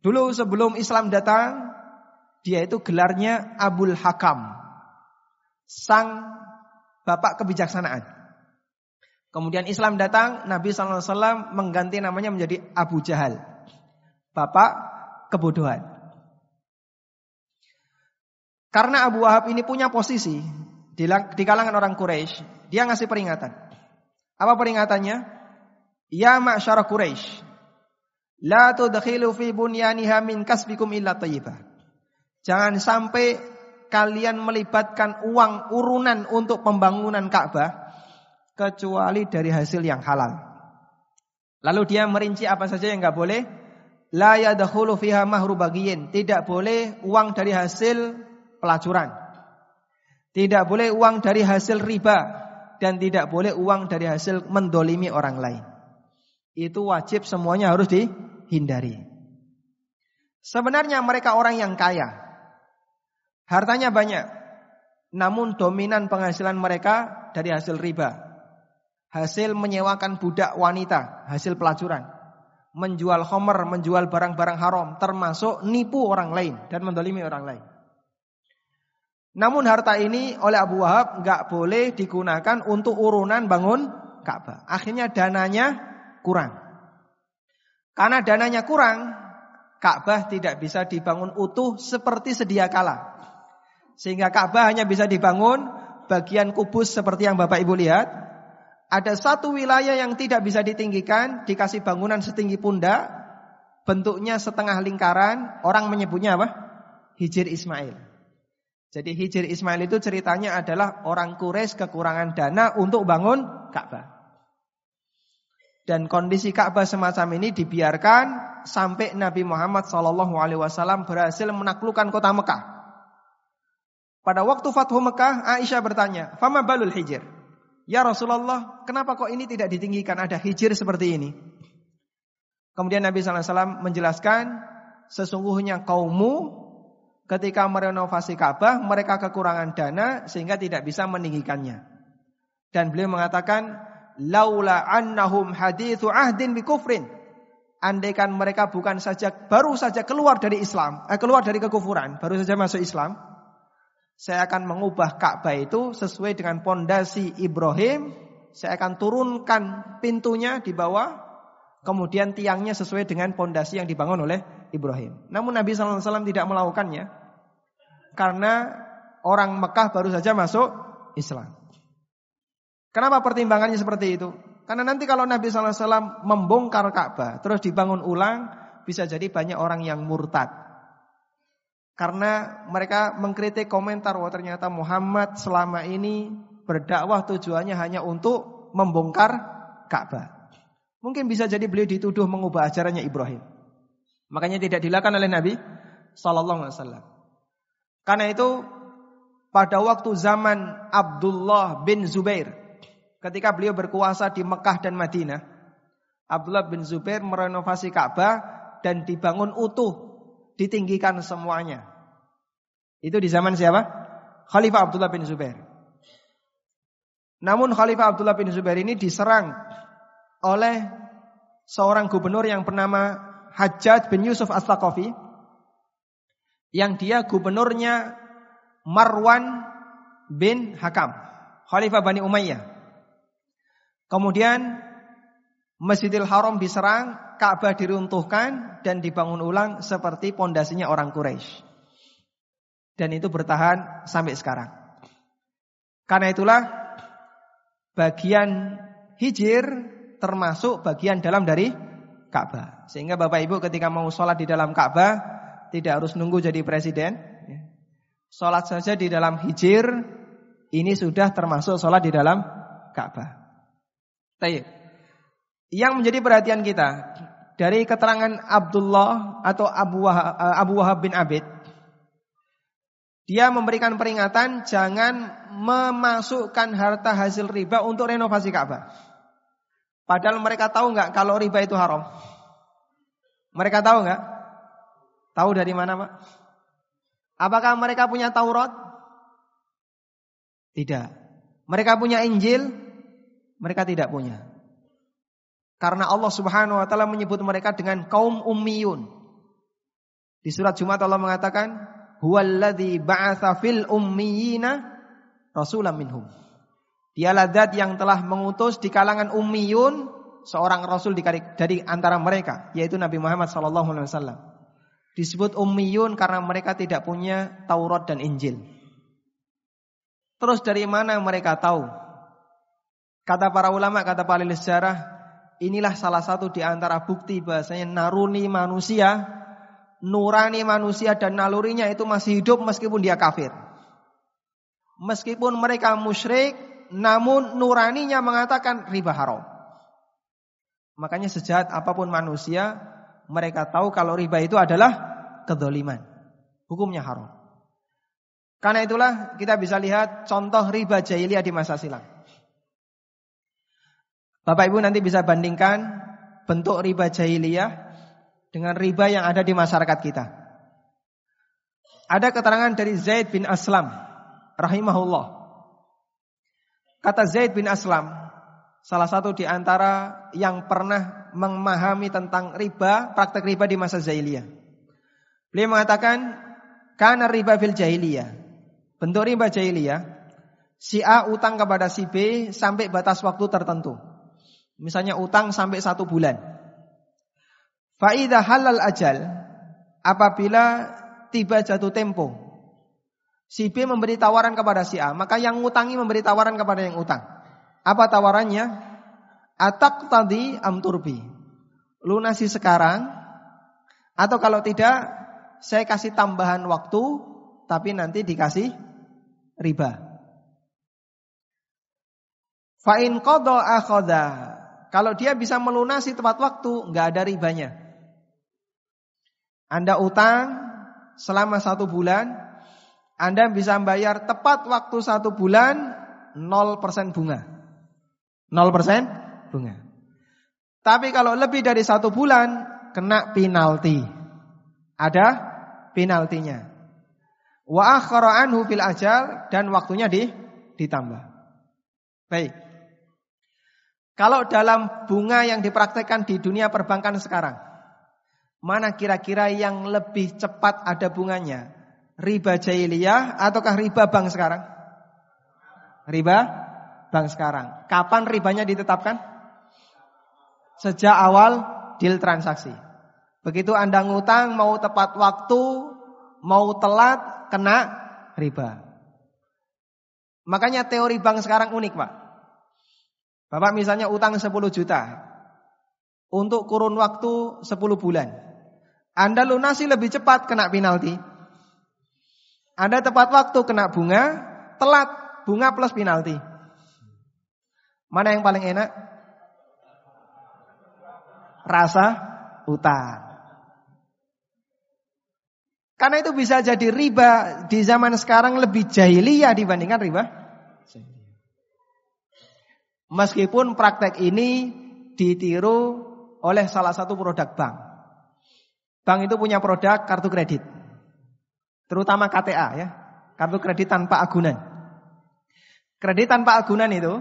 Dulu sebelum Islam datang, dia itu gelarnya Abul Hakam. Sang bapak kebijaksanaan. Kemudian Islam datang, Nabi SAW mengganti namanya menjadi Abu Jahal. Bapak kebodohan. Karena Abu Wahab ini punya posisi di kalangan orang Quraisy, dia ngasih peringatan. Apa peringatannya? Ya ma'syara Quraisy, la tudkhilu fi bunyaniha min kasbikum illa thayyibah. Jangan sampai kalian melibatkan uang urunan untuk pembangunan Ka'bah kecuali dari hasil yang halal. Lalu dia merinci apa saja yang enggak boleh. La yadkhulu fiha mahru bagiyin. Tidak boleh uang dari hasil pelacuran. Tidak boleh uang dari hasil riba dan tidak boleh uang dari hasil mendolimi orang lain. Itu wajib semuanya harus dihindari. Sebenarnya mereka orang yang kaya. Hartanya banyak. namun dominan penghasilan mereka dari hasil riba. Hasil menyewakan budak wanita, hasil pelacuran. Menjual homer, menjual barang-barang haram, termasuk nipu orang lain dan mendolimi orang lain. Namun harta ini oleh Abu Wahab nggak boleh digunakan untuk urunan bangun Ka'bah. Akhirnya dananya kurang. Karena dananya kurang, Ka'bah tidak bisa dibangun utuh seperti sedia kala. Sehingga Ka'bah hanya bisa dibangun bagian kubus seperti yang Bapak Ibu lihat. Ada satu wilayah yang tidak bisa ditinggikan, dikasih bangunan setinggi pundak, bentuknya setengah lingkaran, orang menyebutnya apa? Hijir Ismail. Jadi Hijir Ismail itu ceritanya adalah orang Quraisy kekurangan dana untuk bangun Ka'bah. Dan kondisi Ka'bah semacam ini dibiarkan sampai Nabi Muhammad SAW berhasil menaklukkan kota Mekah. Pada waktu Fathu Mekah, Aisyah bertanya, "Fama balul hijir?" Ya Rasulullah, kenapa kok ini tidak ditinggikan ada hijir seperti ini? Kemudian Nabi SAW menjelaskan, sesungguhnya kaummu ketika merenovasi Ka'bah, mereka kekurangan dana sehingga tidak bisa meninggikannya. Dan beliau mengatakan, laula annahum hadithu ahdin bi kufrin. Andaikan mereka bukan saja baru saja keluar dari Islam, eh, keluar dari kekufuran, baru saja masuk Islam, saya akan mengubah Ka'bah itu sesuai dengan pondasi Ibrahim. Saya akan turunkan pintunya di bawah. Kemudian tiangnya sesuai dengan pondasi yang dibangun oleh Ibrahim. Namun Nabi SAW tidak melakukannya. Karena orang Mekah baru saja masuk Islam. Kenapa pertimbangannya seperti itu? Karena nanti kalau Nabi SAW membongkar Ka'bah, terus dibangun ulang, bisa jadi banyak orang yang murtad. Karena mereka mengkritik komentar bahwa ternyata Muhammad selama ini berdakwah tujuannya hanya untuk membongkar Ka'bah. Mungkin bisa jadi beliau dituduh mengubah ajarannya Ibrahim. Makanya tidak dilakukan oleh Nabi sallallahu alaihi wasallam. Karena itu pada waktu zaman Abdullah bin Zubair ketika beliau berkuasa di Mekah dan Madinah, Abdullah bin Zubair merenovasi Ka'bah dan dibangun utuh ditinggikan semuanya. Itu di zaman siapa? Khalifah Abdullah bin Zubair. Namun Khalifah Abdullah bin Zubair ini diserang oleh seorang gubernur yang bernama Hajjaj bin Yusuf As-Saqafi yang dia gubernurnya Marwan bin Hakam, Khalifah Bani Umayyah. Kemudian Masjidil Haram diserang, Ka'bah diruntuhkan dan dibangun ulang seperti pondasinya orang Quraisy. Dan itu bertahan sampai sekarang. Karena itulah bagian hijir termasuk bagian dalam dari Ka'bah. Sehingga Bapak Ibu ketika mau sholat di dalam Ka'bah tidak harus nunggu jadi presiden. Sholat saja di dalam hijir ini sudah termasuk sholat di dalam Ka'bah. Yang menjadi perhatian kita dari keterangan Abdullah atau Abu Wahab, eh, Abu Wahab bin Abid, dia memberikan peringatan jangan memasukkan harta hasil riba untuk renovasi Ka'bah. Padahal mereka tahu nggak kalau riba itu haram? Mereka tahu nggak? Tahu dari mana, Pak? Apakah mereka punya Taurat? Tidak. Mereka punya Injil? Mereka tidak punya. Karena Allah Subhanahu wa taala menyebut mereka dengan kaum ummiyun. Di surat Jumat Allah mengatakan, "Huwallazi ba'atsa fil ummiyina rasulam minhum." Dialah zat yang telah mengutus di kalangan ummiyun seorang rasul dari antara mereka, yaitu Nabi Muhammad sallallahu alaihi wasallam. Disebut ummiyun karena mereka tidak punya Taurat dan Injil. Terus dari mana mereka tahu? Kata para ulama, kata para sejarah, Inilah salah satu di antara bukti bahasanya naruni manusia, nurani manusia dan nalurinya itu masih hidup meskipun dia kafir. Meskipun mereka musyrik, namun nuraninya mengatakan riba haram. Makanya sejahat apa pun manusia, mereka tahu kalau riba itu adalah kedoliman. Hukumnya haram. Karena itulah kita bisa lihat contoh riba jahiliyah di masa silam. Bapak Ibu nanti bisa bandingkan bentuk riba jahiliyah dengan riba yang ada di masyarakat kita. Ada keterangan dari Zaid bin Aslam rahimahullah. Kata Zaid bin Aslam, salah satu di antara yang pernah memahami tentang riba, praktek riba di masa jahiliyah. Beliau mengatakan, karena riba fil jahiliyah. Bentuk riba jahiliyah, si A utang kepada si B sampai batas waktu tertentu. Misalnya utang sampai satu bulan. Faidah halal ajal, apabila tiba jatuh tempo, si B memberi tawaran kepada si A, maka yang ngutangi memberi tawaran kepada yang utang. Apa tawarannya? Atak tadi amturbi. Lunasi sekarang, atau kalau tidak, saya kasih tambahan waktu, tapi nanti dikasih riba. Fa'in kodo akhoda. Kalau dia bisa melunasi tepat waktu, nggak ada ribanya. Anda utang selama satu bulan, Anda bisa bayar tepat waktu satu bulan 0% bunga. 0% bunga. Tapi kalau lebih dari satu bulan, kena penalti. Ada penaltinya. Wa akhara anhu fil ajal dan waktunya di ditambah. Baik. Kalau dalam bunga yang dipraktekkan di dunia perbankan sekarang, Mana kira-kira yang lebih cepat ada bunganya? Riba jahiliyah ataukah riba bank sekarang? Riba bank sekarang. Kapan ribanya ditetapkan? Sejak awal deal transaksi. Begitu Anda ngutang mau tepat waktu, mau telat kena riba. Makanya teori bank sekarang unik, Pak. Bapak misalnya utang 10 juta untuk kurun waktu 10 bulan. Anda lunasi lebih cepat kena penalti. Anda tepat waktu kena bunga, telat bunga plus penalti. Mana yang paling enak? Rasa utang. Karena itu bisa jadi riba di zaman sekarang lebih jahiliyah dibandingkan riba. Meskipun praktek ini ditiru oleh salah satu produk bank. Bank itu punya produk kartu kredit. Terutama KTA ya. Kartu kredit tanpa agunan. Kredit tanpa agunan itu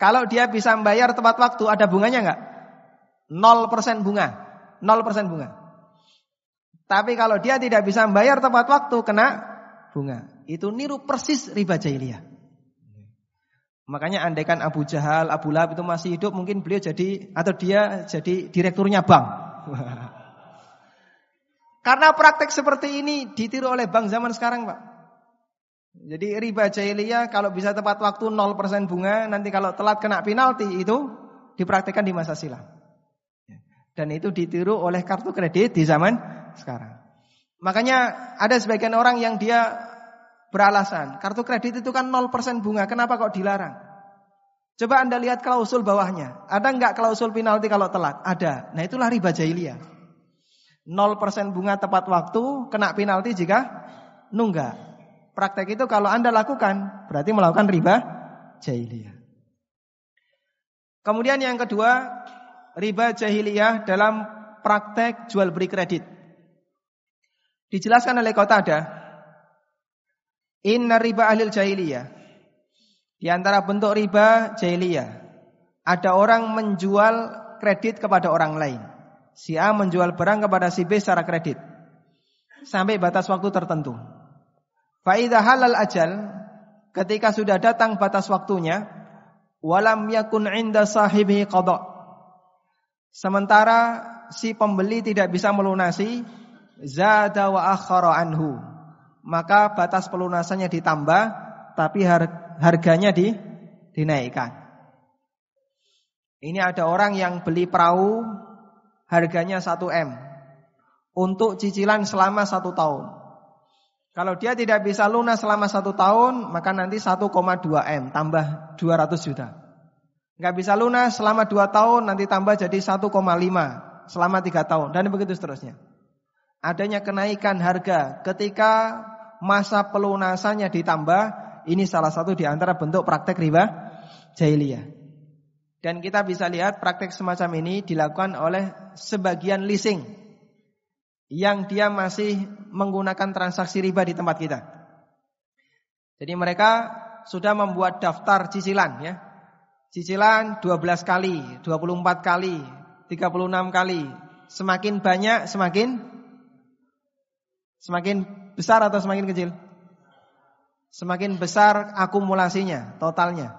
kalau dia bisa membayar tepat waktu ada bunganya enggak? 0% bunga. 0% bunga. Tapi kalau dia tidak bisa membayar tepat waktu kena bunga. Itu niru persis riba jahiliyah. Makanya andaikan Abu Jahal, Abu Lahab itu masih hidup mungkin beliau jadi atau dia jadi direkturnya bank. Karena praktek seperti ini ditiru oleh bank zaman sekarang, Pak. Jadi riba jahiliyah kalau bisa tepat waktu 0% bunga, nanti kalau telat kena penalti itu dipraktekkan di masa silam. Dan itu ditiru oleh kartu kredit di zaman sekarang. Makanya ada sebagian orang yang dia beralasan, kartu kredit itu kan 0% bunga, kenapa kok dilarang? Coba Anda lihat klausul bawahnya. Ada enggak klausul penalti kalau telat? Ada. Nah itulah riba jahiliyah. 0% bunga tepat waktu, kena penalti jika nunggak. Praktek itu kalau Anda lakukan, berarti melakukan riba jahiliyah. Kemudian yang kedua, riba jahiliyah dalam praktek jual beli kredit. Dijelaskan oleh kota ada. Inna riba ahlil jahiliyah. Di antara bentuk riba jahiliyah. Ada orang menjual kredit kepada orang lain. Si A menjual barang kepada si B secara kredit sampai batas waktu tertentu. Faidah halal ajal ketika sudah datang batas waktunya walam yakun inda sahibi qada. Sementara si pembeli tidak bisa melunasi zada wa akhara anhu. Maka batas pelunasannya ditambah tapi harganya di, dinaikkan. Ini ada orang yang beli perahu harganya 1 M untuk cicilan selama satu tahun. Kalau dia tidak bisa lunas selama satu tahun, maka nanti 1,2 M tambah 200 juta. Nggak bisa lunas selama 2 tahun, nanti tambah jadi 1,5 selama 3 tahun dan begitu seterusnya. Adanya kenaikan harga ketika masa pelunasannya ditambah, ini salah satu di antara bentuk praktek riba jahiliyah. Dan kita bisa lihat praktek semacam ini dilakukan oleh sebagian leasing yang dia masih menggunakan transaksi riba di tempat kita. Jadi mereka sudah membuat daftar cicilan ya. Cicilan 12 kali, 24 kali, 36 kali. Semakin banyak semakin semakin besar atau semakin kecil? Semakin besar akumulasinya, totalnya.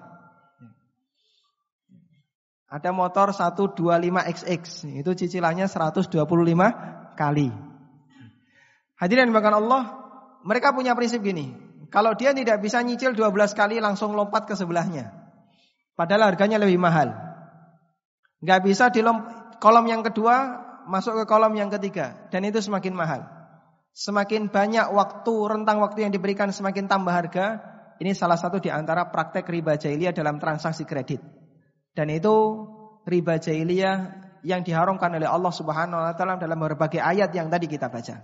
Ada motor 125XX, itu cicilannya 125 kali. Hadirin bahkan Allah, mereka punya prinsip gini. Kalau dia tidak bisa nyicil 12 kali langsung lompat ke sebelahnya. Padahal harganya lebih mahal. Gak bisa di kolom yang kedua masuk ke kolom yang ketiga. Dan itu semakin mahal. Semakin banyak waktu, rentang waktu yang diberikan semakin tambah harga. Ini salah satu di antara praktek riba jahiliyah dalam transaksi kredit. Dan itu riba jahiliyah yang diharamkan oleh Allah Subhanahu wa taala dalam berbagai ayat yang tadi kita baca.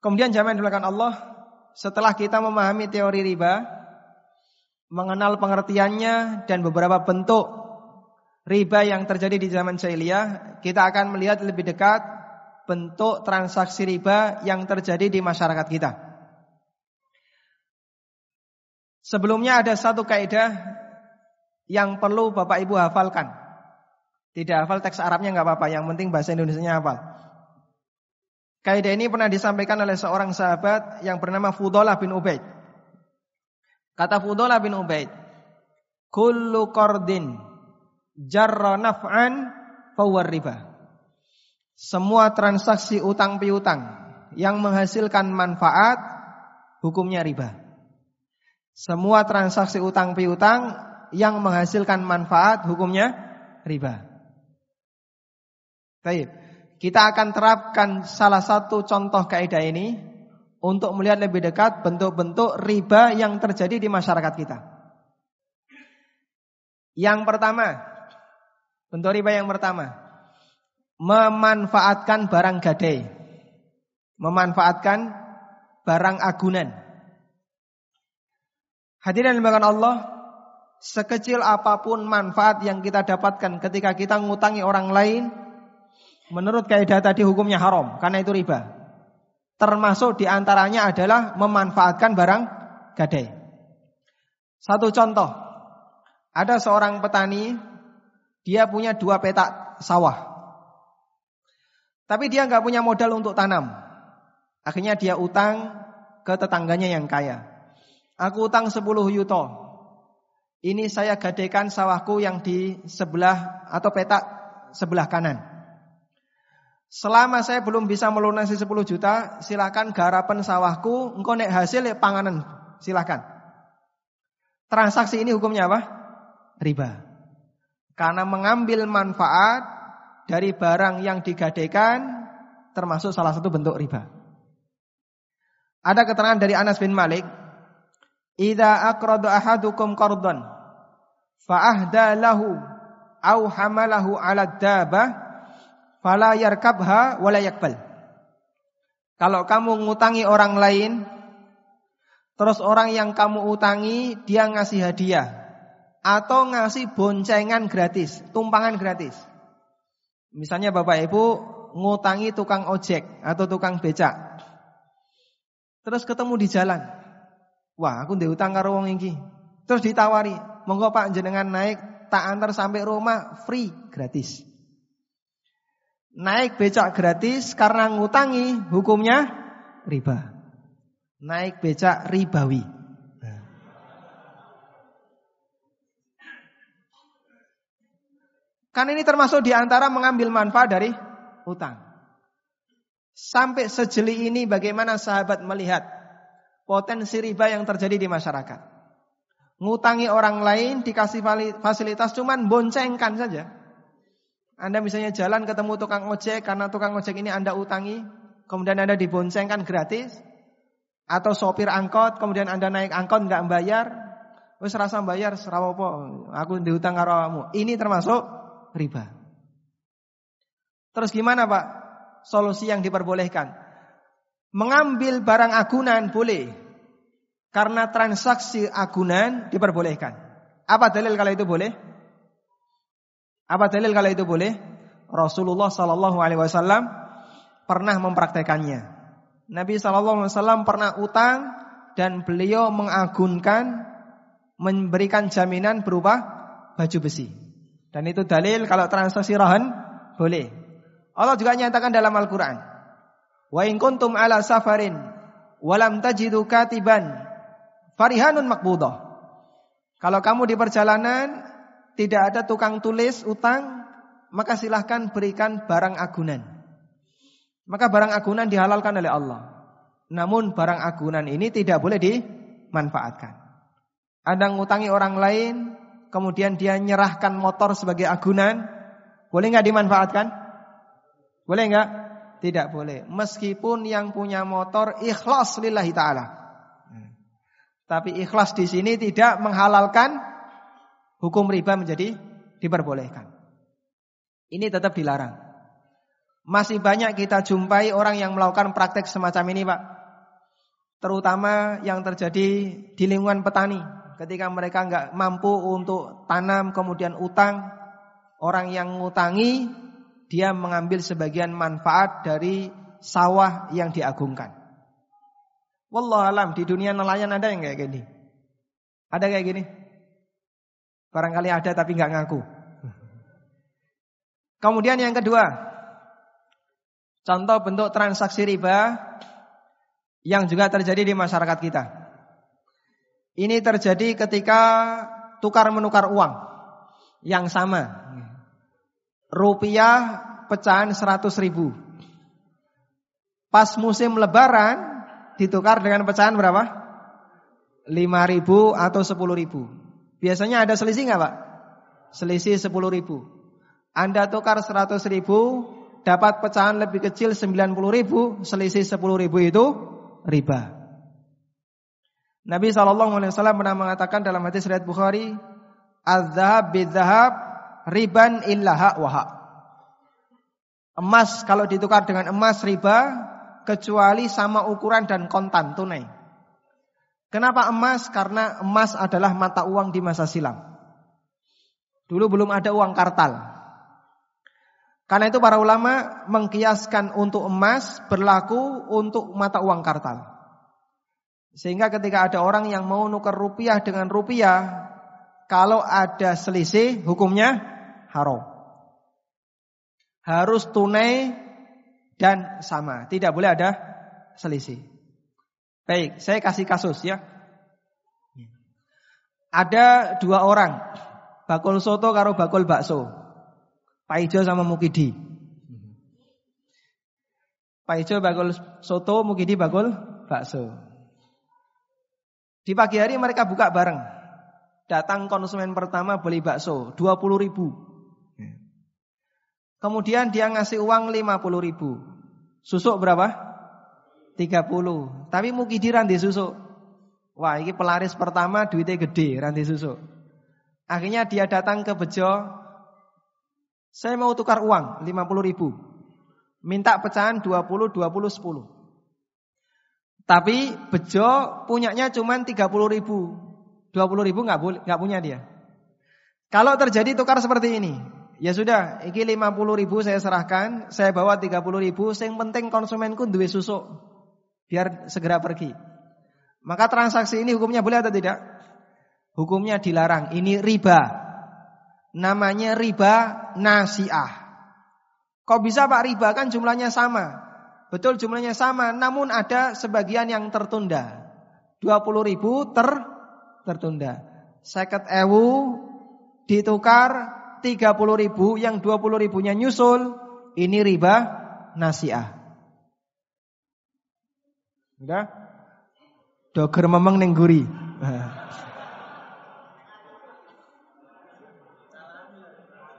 Kemudian zaman dilakukan Allah setelah kita memahami teori riba, mengenal pengertiannya dan beberapa bentuk riba yang terjadi di zaman jahiliyah, kita akan melihat lebih dekat bentuk transaksi riba yang terjadi di masyarakat kita. Sebelumnya ada satu kaidah yang perlu Bapak Ibu hafalkan. Tidak hafal teks Arabnya nggak apa-apa, yang penting bahasa Indonesia-nya hafal. Kaidah ini pernah disampaikan oleh seorang sahabat yang bernama Fudolah bin Ubaid. Kata Fudolah bin Ubaid, "Kullu qardin jarra naf'an fawar riba." Semua transaksi utang piutang yang menghasilkan manfaat hukumnya riba. Semua transaksi utang piutang yang menghasilkan manfaat hukumnya riba. Baik. Kita akan terapkan salah satu contoh kaidah ini untuk melihat lebih dekat bentuk-bentuk riba yang terjadi di masyarakat kita. Yang pertama, bentuk riba yang pertama, memanfaatkan barang gadai. Memanfaatkan barang agunan. Hadirin yang Allah, sekecil apa pun manfaat yang kita dapatkan ketika kita ngutangi orang lain, menurut kaidah tadi hukumnya haram karena itu riba. Termasuk di antaranya adalah memanfaatkan barang gadai. Satu contoh, ada seorang petani, dia punya dua petak sawah. Tapi dia nggak punya modal untuk tanam. Akhirnya dia utang ke tetangganya yang kaya. Aku utang 10 yuto. Ini saya gadekan sawahku yang di sebelah atau petak sebelah kanan. Selama saya belum bisa melunasi 10 juta, silakan garapan sawahku, engkau nek hasil ya panganan, silakan. Transaksi ini hukumnya apa? Riba. Karena mengambil manfaat dari barang yang digadekan termasuk salah satu bentuk riba. Ada keterangan dari Anas bin Malik, "Idza aqrada ahadukum qardan fa'ahda lahu au hamalahu 'ala dabah fala yarkabha wala yakbal. Kalau kamu ngutangi orang lain terus orang yang kamu utangi dia ngasih hadiah atau ngasih boncengan gratis, tumpangan gratis. Misalnya Bapak Ibu ngutangi tukang ojek atau tukang becak. Terus ketemu di jalan. Wah, aku ndek utang karo wong iki. Terus ditawari, monggo Pak jenengan naik tak antar sampai rumah free gratis. Naik becak gratis karena ngutangi hukumnya riba. Naik becak ribawi. Kan ini termasuk di antara mengambil manfaat dari utang. Sampai sejeli ini bagaimana sahabat melihat potensi riba yang terjadi di masyarakat ngutangi orang lain dikasih fasilitas cuman boncengkan saja. Anda misalnya jalan ketemu tukang ojek karena tukang ojek ini Anda utangi, kemudian Anda diboncengkan gratis atau sopir angkot kemudian Anda naik angkot nggak bayar, wis rasa bayar serawopo, aku diutang karo. Ini termasuk riba. Terus gimana Pak? Solusi yang diperbolehkan. Mengambil barang agunan boleh, karena transaksi agunan diperbolehkan. Apa dalil kalau itu boleh? Apa dalil kalau itu boleh? Rasulullah Sallallahu Alaihi Wasallam pernah mempraktekannya. Nabi SAW pernah utang dan beliau mengagunkan memberikan jaminan berupa baju besi. Dan itu dalil kalau transaksi rahan boleh. Allah juga nyatakan dalam Al-Qur'an, "Wa in kuntum ala safarin walam tajidu katiban farihanun makbudah." Kalau kamu di perjalanan tidak ada tukang tulis utang, maka silahkan berikan barang agunan. Maka barang agunan dihalalkan oleh Allah. Namun barang agunan ini tidak boleh dimanfaatkan. Ada ngutangi orang lain, kemudian dia nyerahkan motor sebagai agunan, boleh nggak dimanfaatkan? Boleh nggak? Tidak boleh. Meskipun yang punya motor ikhlas lillahi taala. Tapi ikhlas di sini tidak menghalalkan hukum riba menjadi diperbolehkan. Ini tetap dilarang. Masih banyak kita jumpai orang yang melakukan praktek semacam ini Pak. Terutama yang terjadi di lingkungan petani. Ketika mereka nggak mampu untuk tanam kemudian utang. Orang yang ngutangi dia mengambil sebagian manfaat dari sawah yang diagungkan. Wallah alam di dunia nelayan ada yang kayak gini. Ada kayak gini? Barangkali ada tapi nggak ngaku. Kemudian yang kedua, Contoh bentuk transaksi riba yang juga terjadi di masyarakat kita. Ini terjadi ketika tukar menukar uang yang sama. Rupiah pecahan 100 ribu. Pas musim lebaran ditukar dengan pecahan berapa? 5 ribu atau 10 ribu. Biasanya ada selisih nggak Pak? Selisih 10 ribu. Anda tukar 100 ribu dapat pecahan lebih kecil 90 ribu, selisih 10 ribu itu riba. Nabi SAW pernah mengatakan dalam hadis riwayat Bukhari, "Az-zahab bid-zahab riban illa hak wa hak." Emas kalau ditukar dengan emas riba kecuali sama ukuran dan kontan tunai. Kenapa emas? Karena emas adalah mata uang di masa silam. Dulu belum ada uang kartal. Karena itu para ulama mengkiaskan untuk emas berlaku untuk mata uang kartal. Sehingga ketika ada orang yang mau nukar rupiah dengan rupiah, kalau ada selisih hukumnya haram. Harus tunai dan sama, tidak boleh ada selisih. Baik, saya kasih kasus ya. Ada dua orang, bakul soto karo bakul bakso. Pak Ijo sama Mukidi. Pak Ijo bakul soto, Mukidi bakul bakso. Di pagi hari mereka buka bareng. Datang konsumen pertama beli bakso, 20 ribu. Kemudian dia ngasih uang 50 ribu. Susuk berapa? 30. Tapi Mukidi ranti susuk. Wah ini pelaris pertama duitnya gede, ranti susuk. Akhirnya dia datang ke Bejo, saya mau tukar uang 50 ribu. Minta pecahan 20, 20, 10. Tapi Bejo punyanya cuma 30 ribu. 20 ribu nggak nggak punya dia. Kalau terjadi tukar seperti ini, ya sudah, ini 50 ribu saya serahkan, saya bawa 30 ribu, yang penting konsumenku duwe susuk, biar segera pergi. Maka transaksi ini hukumnya boleh atau tidak? Hukumnya dilarang, ini riba namanya riba nasiah. Kok bisa Pak riba kan jumlahnya sama. Betul jumlahnya sama, namun ada sebagian yang tertunda. 20 ribu ter tertunda. Seket ewu ditukar 30 ribu, yang 20 ribunya nyusul. Ini riba nasiah. Udah? Doger memang nengguri.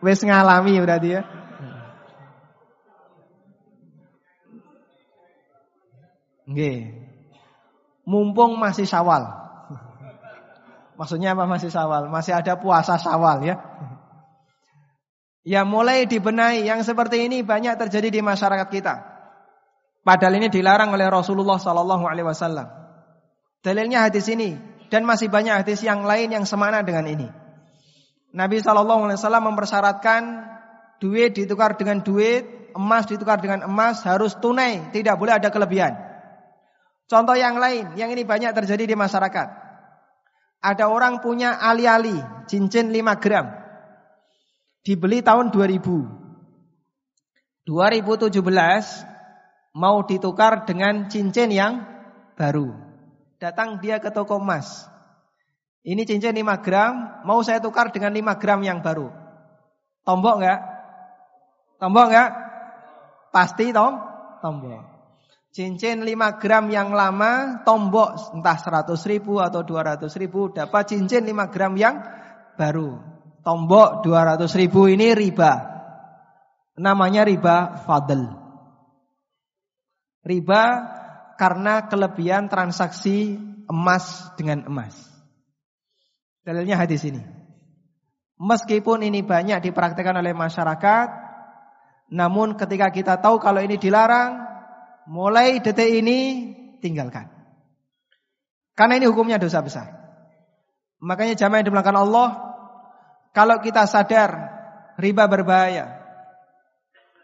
Wes ngalami berarti ya. Nggih. Mumpung masih Syawal. Maksudnya apa masih Syawal? Masih ada puasa Syawal ya. Ya mulai dibenahi yang seperti ini banyak terjadi di masyarakat kita. Padahal ini dilarang oleh Rasulullah sallallahu alaihi wasallam. Dalilnya hadis ini dan masih banyak hadis yang lain yang semana dengan ini. Nabi Shallallahu Alaihi Wasallam mempersyaratkan duit ditukar dengan duit, emas ditukar dengan emas harus tunai, tidak boleh ada kelebihan. Contoh yang lain, yang ini banyak terjadi di masyarakat. Ada orang punya ali-ali, cincin 5 gram. Dibeli tahun 2000. 2017 mau ditukar dengan cincin yang baru. Datang dia ke toko emas. Ini cincin 5 gram, mau saya tukar dengan 5 gram yang baru. Tombok enggak? Tombok enggak? Pasti tom, tombok. Cincin 5 gram yang lama, tombok entah 100 ribu atau 200 ribu, dapat cincin 5 gram yang baru. Tombok 200 ribu ini riba. Namanya riba fadl. Riba karena kelebihan transaksi emas dengan emas. Dalilnya hadis ini. Meskipun ini banyak dipraktikkan oleh masyarakat, namun ketika kita tahu kalau ini dilarang, mulai detik ini tinggalkan. Karena ini hukumnya dosa besar. Makanya jamaah yang dimulakan Allah, kalau kita sadar riba berbahaya,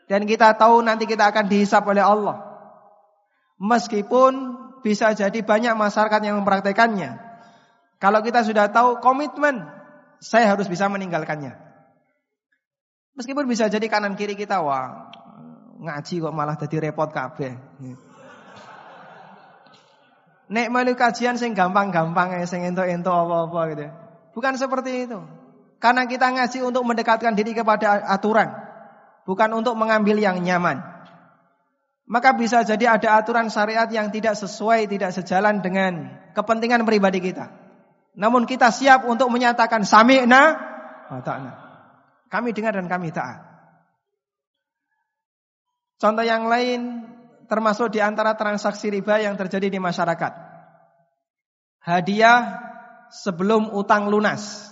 dan kita tahu nanti kita akan dihisap oleh Allah, meskipun bisa jadi banyak masyarakat yang mempraktekannya, kalau kita sudah tahu komitmen, saya harus bisa meninggalkannya. Meskipun bisa jadi kanan kiri kita wah ngaji kok malah jadi repot kabeh. Nek melu kajian sing gampang-gampang sing ento-ento apa-apa gitu. Bukan seperti itu. Karena kita ngaji untuk mendekatkan diri kepada aturan, bukan untuk mengambil yang nyaman. Maka bisa jadi ada aturan syariat yang tidak sesuai, tidak sejalan dengan kepentingan pribadi kita. Namun kita siap untuk menyatakan sami'na wa ta'na. Kami dengar dan kami taat. Contoh yang lain termasuk di antara transaksi riba yang terjadi di masyarakat. Hadiah sebelum utang lunas.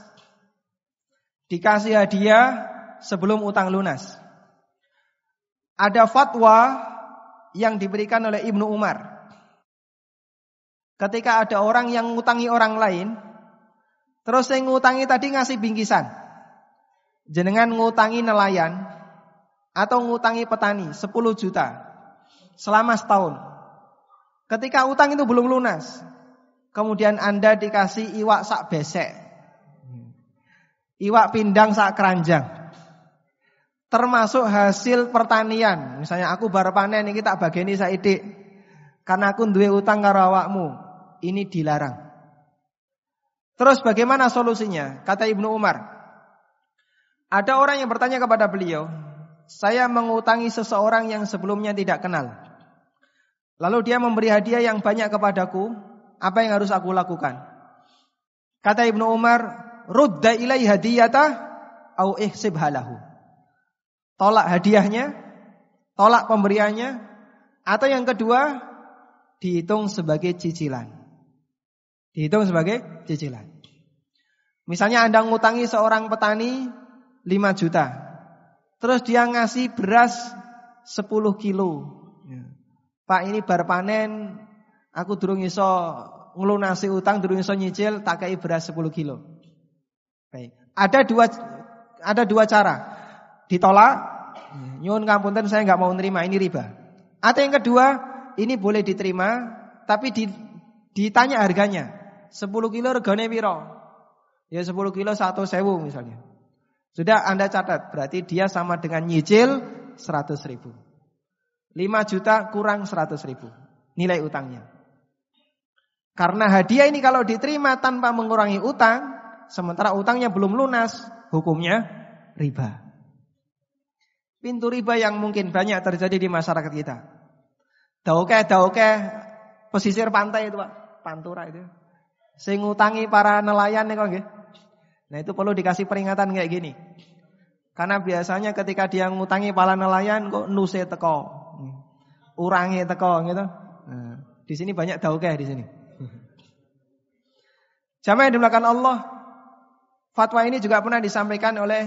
Dikasih hadiah sebelum utang lunas. Ada fatwa yang diberikan oleh Ibnu Umar. Ketika ada orang yang ngutangi orang lain, Terus saya ngutangi tadi ngasih bingkisan. Jenengan ngutangi nelayan atau ngutangi petani 10 juta selama setahun. Ketika utang itu belum lunas, kemudian Anda dikasih iwak sak besek. Iwak pindang sak keranjang. Termasuk hasil pertanian. Misalnya aku baru panen ini tak bageni saidik. Karena aku duwe utang karo awakmu. Ini dilarang. Terus bagaimana solusinya? Kata Ibnu Umar. Ada orang yang bertanya kepada beliau, saya mengutangi seseorang yang sebelumnya tidak kenal. Lalu dia memberi hadiah yang banyak kepadaku, apa yang harus aku lakukan? Kata Ibnu Umar, rudda ilai hadiyata au ihsib halahu. Tolak hadiahnya, tolak pemberiannya, atau yang kedua, dihitung sebagai cicilan. Dihitung sebagai cicilan. Misalnya Anda ngutangi seorang petani 5 juta. Terus dia ngasih beras 10 kilo. Ya. Pak ini bar panen, aku durung iso ngelunasi utang, durung iso nyicil, tak kai beras 10 kilo. Baik. Ada dua ada dua cara. Ditolak, nyuwun ngapunten saya nggak mau nerima, ini riba. Atau yang kedua, ini boleh diterima, tapi ditanya harganya. 10 kilo regane piro? Ya 10 kilo satu sewu misalnya. Sudah Anda catat, berarti dia sama dengan nyicil 100 ribu. 5 juta kurang 100 ribu nilai utangnya. Karena hadiah ini kalau diterima tanpa mengurangi utang, sementara utangnya belum lunas, hukumnya riba. Pintu riba yang mungkin banyak terjadi di masyarakat kita. Dauke, dauke, pesisir pantai itu Pak, pantura itu. Saya ngutangi para nelayan nih kok. Nah itu perlu dikasih peringatan kayak gini. Karena biasanya ketika dia ngutangi para nelayan kok nuse teko. Urangi teko gitu. Nah, di sini banyak dauke di sini. Jamaah yang dimulakan Allah, fatwa ini juga pernah disampaikan oleh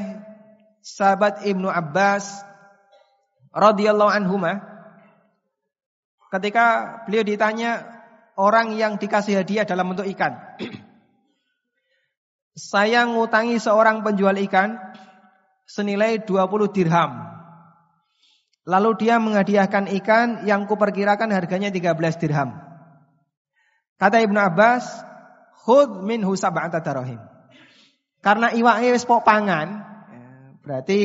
sahabat Ibnu Abbas radhiyallahu anhuma ketika beliau ditanya orang yang dikasih hadiah dalam bentuk ikan. Saya ngutangi seorang penjual ikan senilai 20 dirham. Lalu dia menghadiahkan ikan yang kuperkirakan harganya 13 dirham. Kata Ibnu Abbas, khud minhu sab'ata darahim. Karena iwake wis pangan, berarti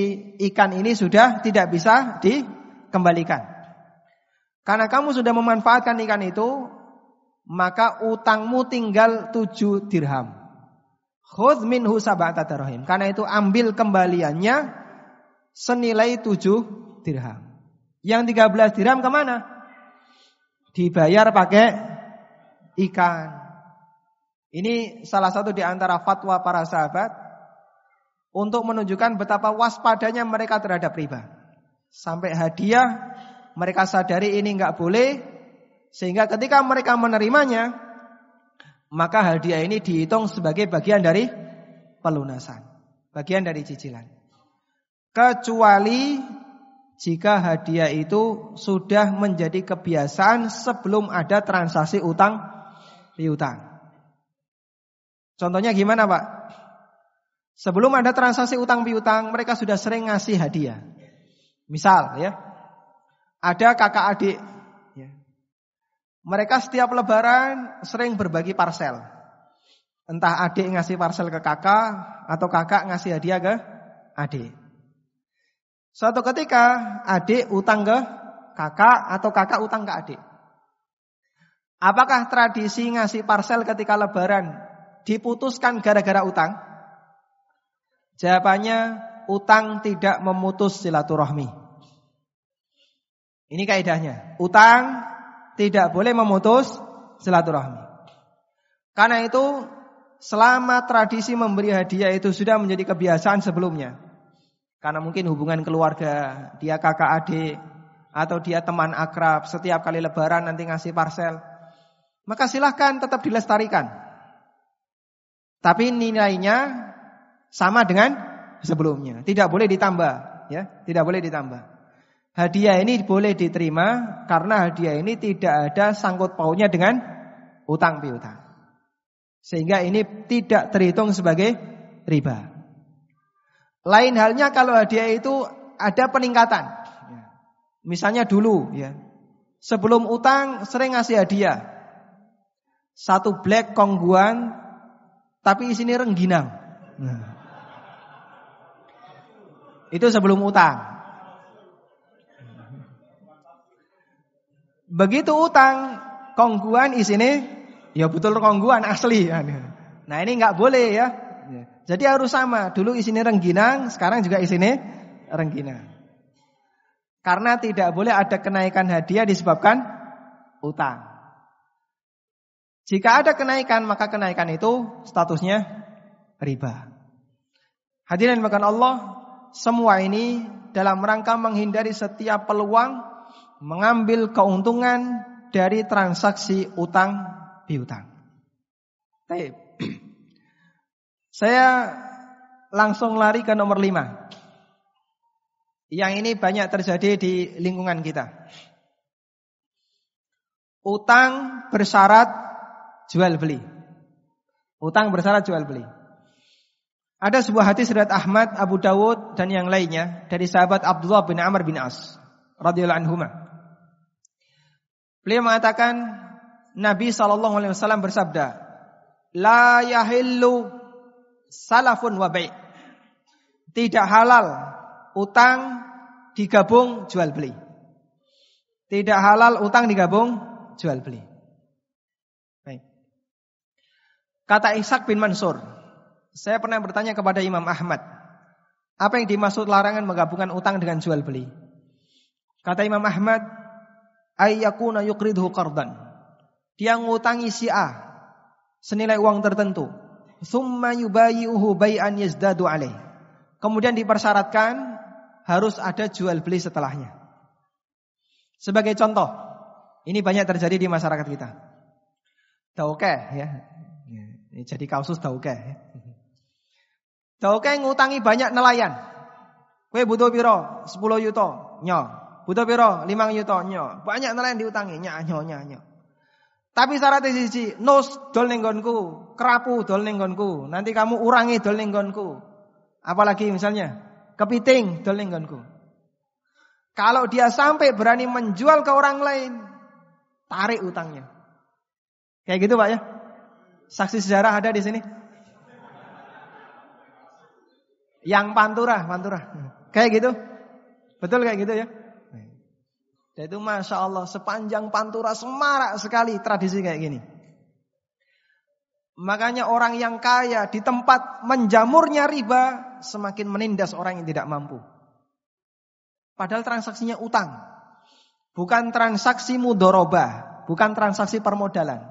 ikan ini sudah tidak bisa dikembalikan. Karena kamu sudah memanfaatkan ikan itu, maka utangmu tinggal tujuh dirham. Khudh minhu sab'ata. Karena itu ambil kembaliannya senilai tujuh dirham. Yang tiga belas dirham ke mana? Dibayar pakai ikan. Ini salah satu di antara fatwa para sahabat untuk menunjukkan betapa waspadanya mereka terhadap riba. Sampai hadiah mereka sadari ini nggak boleh sehingga ketika mereka menerimanya maka hadiah ini dihitung sebagai bagian dari pelunasan, bagian dari cicilan. Kecuali jika hadiah itu sudah menjadi kebiasaan sebelum ada transaksi utang piutang. Contohnya gimana Pak? Sebelum ada transaksi utang piutang, mereka sudah sering ngasih hadiah. Misal ya, ada kakak adik. Mereka setiap lebaran sering berbagi parcel. Entah adik ngasih parcel ke kakak, atau kakak ngasih hadiah ke adik. Suatu ketika adik utang ke kakak, atau kakak utang ke adik. Apakah tradisi ngasih parcel ketika lebaran diputuskan gara-gara utang? Jawabannya utang tidak memutus silaturahmi. Ini kaidahnya. Utang tidak boleh memutus silaturahmi. Karena itu selama tradisi memberi hadiah itu sudah menjadi kebiasaan sebelumnya. Karena mungkin hubungan keluarga, dia kakak adik atau dia teman akrab, setiap kali lebaran nanti ngasih parcel. Maka silahkan tetap dilestarikan. Tapi nilainya sama dengan sebelumnya. Tidak boleh ditambah, ya, tidak boleh ditambah. Hadiah ini boleh diterima karena hadiah ini tidak ada sangkut pautnya dengan utang piutang. Sehingga ini tidak terhitung sebagai riba. Lain halnya kalau hadiah itu ada peningkatan. Misalnya dulu ya. Sebelum utang sering ngasih hadiah. Satu black kongguan tapi isinya rengginang. Nah. Itu sebelum utang. Begitu utang, kongguan isinya ya betul kongguan asli. Nah ini nggak boleh ya. Jadi harus sama. Dulu isinya rengginang, sekarang juga isinya rengginang. Karena tidak boleh ada kenaikan hadiah disebabkan utang. Jika ada kenaikan, maka kenaikan itu statusnya riba. Hadirin makan Allah, semua ini dalam rangka menghindari setiap peluang mengambil keuntungan dari transaksi utang piutang. Saya langsung lari ke nomor lima. Yang ini banyak terjadi di lingkungan kita. Utang bersyarat jual beli. Utang bersyarat jual beli. Ada sebuah hadis riwayat Ahmad, Abu Dawud dan yang lainnya dari sahabat Abdullah bin Amr bin As radhiyallahu anhu. Beliau mengatakan Nabi sallallahu alaihi wasallam bersabda, "La yahillu salafun wa bai'." Tidak halal utang digabung jual beli. Tidak halal utang digabung jual beli. Kata Ishak bin Mansur, saya pernah bertanya kepada Imam Ahmad, apa yang dimaksud larangan menggabungkan utang dengan jual beli? Kata Imam Ahmad, ayyakuna yukridhu qardan. Dia ngutangi si A senilai uang tertentu. Thumma yubayi'uhu bay'an yazdadu alaih. Kemudian dipersyaratkan harus ada jual beli setelahnya. Sebagai contoh, ini banyak terjadi di masyarakat kita. Oke ya, ini jadi kasus dauke. Dauke ngutangi banyak nelayan. Kue butuh piro? 10 yuto, nyo. Butuh piro? 5 yuto, nyo. Banyak nelayan diutangi, nyo, nyo, nyo, nyo. Tapi syaratnya siji, nus dol nenggonku, kerapu dol nenggonku. Nanti kamu urangi dol nenggonku. Apalagi misalnya, kepiting dol nenggonku. Kalau dia sampai berani menjual ke orang lain, tarik utangnya. Kayak gitu Pak ya? Saksi sejarah ada di sini? Yang pantura, pantura. Kayak gitu? Betul kayak gitu ya? Dan itu Masya Allah sepanjang pantura semarak sekali tradisi kayak gini. Makanya orang yang kaya di tempat menjamurnya riba semakin menindas orang yang tidak mampu. Padahal transaksinya utang. Bukan transaksi mudoroba. Bukan transaksi permodalan.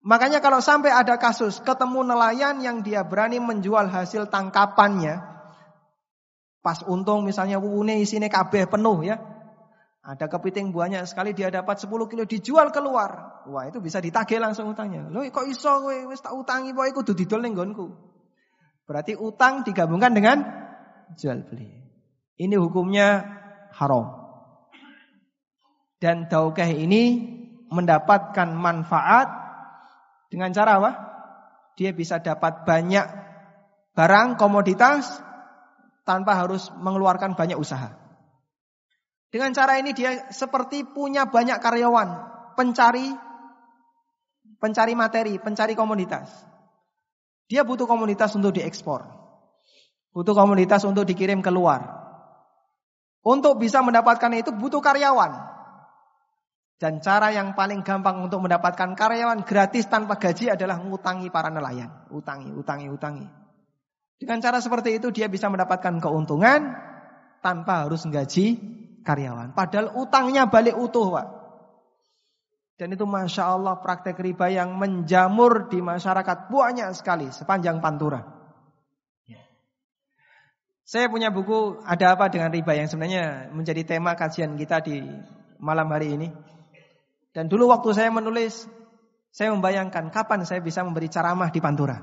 Makanya kalau sampai ada kasus ketemu nelayan yang dia berani menjual hasil tangkapannya. Pas untung misalnya wune isine kabeh penuh ya. Ada kepiting banyak sekali dia dapat 10 kilo dijual keluar. Wah, itu bisa ditagih langsung utangnya. Loh kok iso kowe wis tak utangi pokoke kudu didol ning Berarti utang digabungkan dengan jual beli. Ini hukumnya haram. Dan daukah ini mendapatkan manfaat dengan cara apa? Dia bisa dapat banyak barang komoditas tanpa harus mengeluarkan banyak usaha. Dengan cara ini dia seperti punya banyak karyawan, pencari pencari materi, pencari komoditas. Dia butuh komoditas untuk diekspor. Butuh komoditas untuk dikirim keluar. Untuk bisa mendapatkan itu butuh karyawan. Dan cara yang paling gampang untuk mendapatkan karyawan gratis tanpa gaji adalah ngutangi para nelayan. Utangi, utangi, utangi. Dengan cara seperti itu dia bisa mendapatkan keuntungan tanpa harus menggaji karyawan. Padahal utangnya balik utuh Pak. Dan itu Masya Allah praktek riba yang menjamur di masyarakat banyak sekali sepanjang pantura. Ya. Saya punya buku ada apa dengan riba yang sebenarnya menjadi tema kajian kita di malam hari ini. Dan dulu waktu saya menulis, saya membayangkan kapan saya bisa memberi ceramah di Pantura.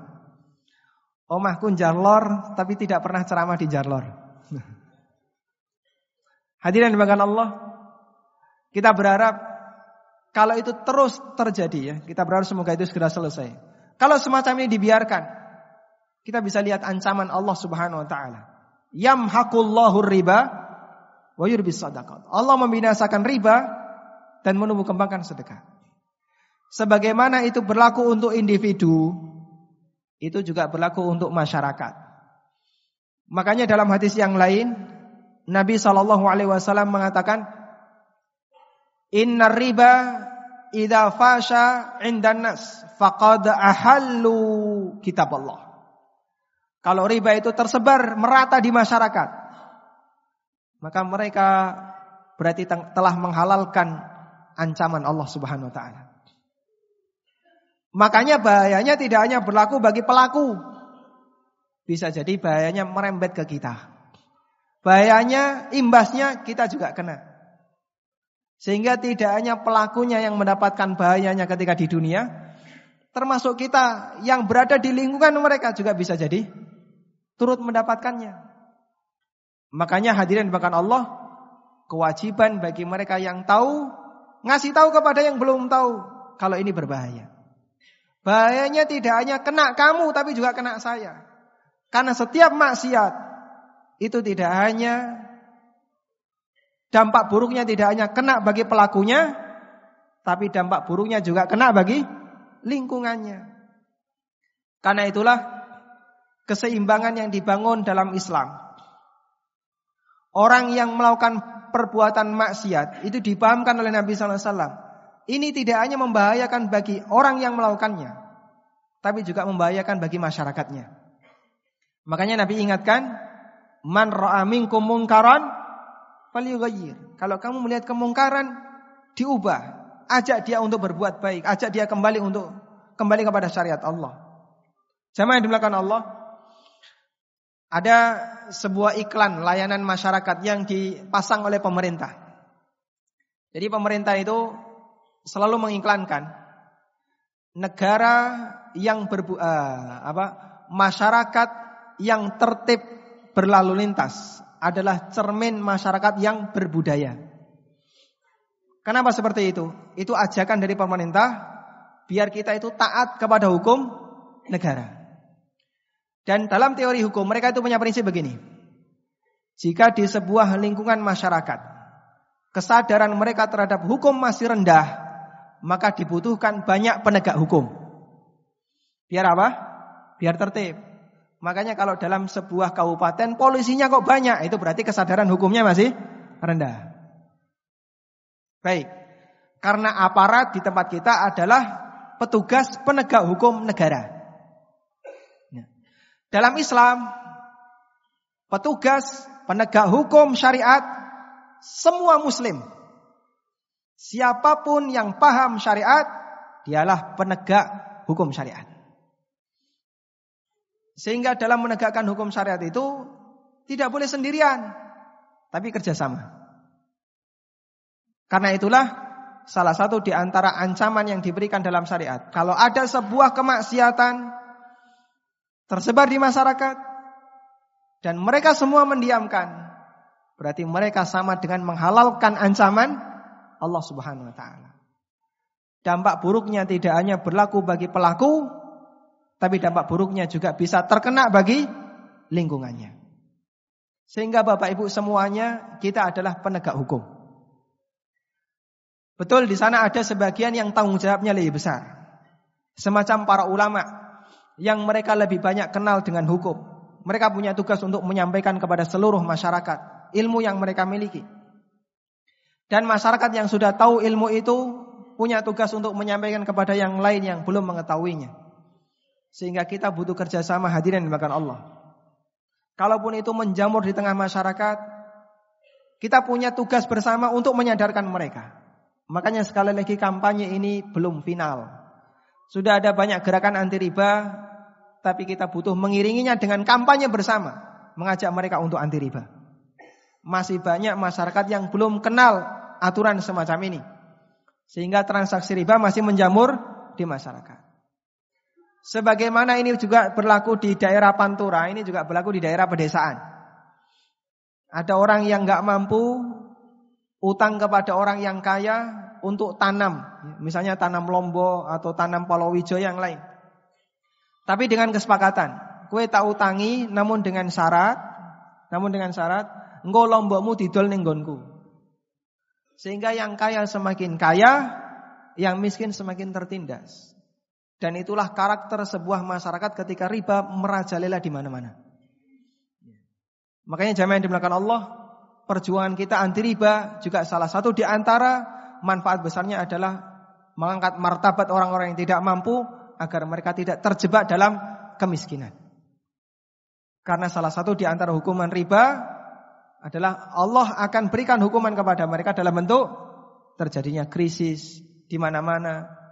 Omahku jarlor, tapi tidak pernah ceramah di jarlor. Hadirin dimakan Allah, kita berharap kalau itu terus terjadi ya, kita berharap semoga itu segera selesai. Kalau semacam ini dibiarkan, kita bisa lihat ancaman Allah Subhanahu wa taala. Yamhaqullahu riba wa yurbis sadaqat. Allah membinasakan riba dan menumbuh kembangkan sedekah. Sebagaimana itu berlaku untuk individu, itu juga berlaku untuk masyarakat. Makanya dalam hadis yang lain, Nabi Shallallahu Alaihi Wasallam mengatakan, Inna riba idza fasha 'indan nas faqad ahallu kitab Allah. Kalau riba itu tersebar merata di masyarakat, maka mereka berarti telah menghalalkan ancaman Allah Subhanahu wa taala. Makanya bahayanya tidak hanya berlaku bagi pelaku. Bisa jadi bahayanya merembet ke kita. Bahayanya imbasnya kita juga kena. Sehingga tidak hanya pelakunya yang mendapatkan bahayanya ketika di dunia, termasuk kita yang berada di lingkungan mereka juga bisa jadi turut mendapatkannya. Makanya hadirin bahkan Allah, kewajiban bagi mereka yang tahu ngasih tahu kepada yang belum tahu kalau ini berbahaya. Bahayanya tidak hanya kena kamu tapi juga kena saya. Karena setiap maksiat itu tidak hanya Dampak buruknya tidak hanya kena bagi pelakunya, tapi dampak buruknya juga kena bagi lingkungannya. Karena itulah keseimbangan yang dibangun dalam Islam. Orang yang melakukan perbuatan maksiat itu dipahamkan oleh Nabi Sallallahu Alaihi Wasallam. Ini tidak hanya membahayakan bagi orang yang melakukannya, tapi juga membahayakan bagi masyarakatnya. Makanya Nabi ingatkan, man ra'a minkum munkaran falyughayyir. Kalau kamu melihat kemungkaran, diubah. Ajak dia untuk berbuat baik, ajak dia kembali untuk kembali kepada syariat Allah. Jamaah yang dimulakan Allah, ada sebuah iklan layanan masyarakat yang dipasang oleh pemerintah. Jadi pemerintah itu selalu mengiklankan negara yang berbu uh, apa masyarakat yang tertib berlalu lintas adalah cermin masyarakat yang berbudaya. Kenapa seperti itu? Itu ajakan dari pemerintah biar kita itu taat kepada hukum negara. Dan dalam teori hukum mereka itu punya prinsip begini. Jika di sebuah lingkungan masyarakat kesadaran mereka terhadap hukum masih rendah, maka dibutuhkan banyak penegak hukum. Biar apa? Biar tertib. Makanya kalau dalam sebuah kabupaten polisinya kok banyak, itu berarti kesadaran hukumnya masih rendah. Baik. Karena aparat di tempat kita adalah petugas penegak hukum negara. Ya. Dalam Islam, petugas penegak hukum syariat semua muslim. Siapa pun yang paham syariat, dialah penegak hukum syariat. Sehingga dalam menegakkan hukum syariat itu tidak boleh sendirian, tapi kerjasama. Karena itulah salah satu di antara ancaman yang diberikan dalam syariat. Kalau ada sebuah kemaksiatan tersebar di masyarakat dan mereka semua mendiamkan, berarti mereka sama dengan menghalalkan ancaman Allah Subhanahu wa taala. Dampak buruknya tidak hanya berlaku bagi pelaku, tapi dampak buruknya juga bisa terkena bagi lingkungannya. Sehingga Bapak Ibu semuanya kita adalah penegak hukum. Betul di sana ada sebagian yang tanggung jawabnya lebih besar. Semacam para ulama yang mereka lebih banyak kenal dengan hukum. Mereka punya tugas untuk menyampaikan kepada seluruh masyarakat ilmu yang mereka miliki. Dan masyarakat yang sudah tahu ilmu itu punya tugas untuk menyampaikan kepada yang lain yang belum mengetahuinya. Sehingga kita butuh kerjasama hadirin dimakan Allah. Kalaupun itu menjamur di tengah masyarakat, kita punya tugas bersama untuk menyadarkan mereka. Makanya sekali lagi kampanye ini belum final. Sudah ada banyak gerakan anti riba, tapi kita butuh mengiringinya dengan kampanye bersama, mengajak mereka untuk anti riba. Masih banyak masyarakat yang belum kenal aturan semacam ini. Sehingga transaksi riba masih menjamur di masyarakat. Sebagaimana ini juga berlaku di daerah Pantura, ini juga berlaku di daerah pedesaan. Ada orang yang nggak mampu utang kepada orang yang kaya untuk tanam, misalnya tanam lombok atau tanam palawija yang lain. Tapi dengan kesepakatan, kue tak utangi namun dengan syarat, namun dengan syarat, engkau lombokmu didol nenggonku. Sehingga yang kaya semakin kaya, yang miskin semakin tertindas. Dan itulah karakter sebuah masyarakat ketika riba merajalela di mana-mana. Makanya jamaah yang dimulakan Allah, perjuangan kita anti riba juga salah satu di antara manfaat besarnya adalah mengangkat martabat orang-orang yang tidak mampu agar mereka tidak terjebak dalam kemiskinan. Karena salah satu di antara hukuman riba adalah Allah akan berikan hukuman kepada mereka dalam bentuk terjadinya krisis di mana-mana,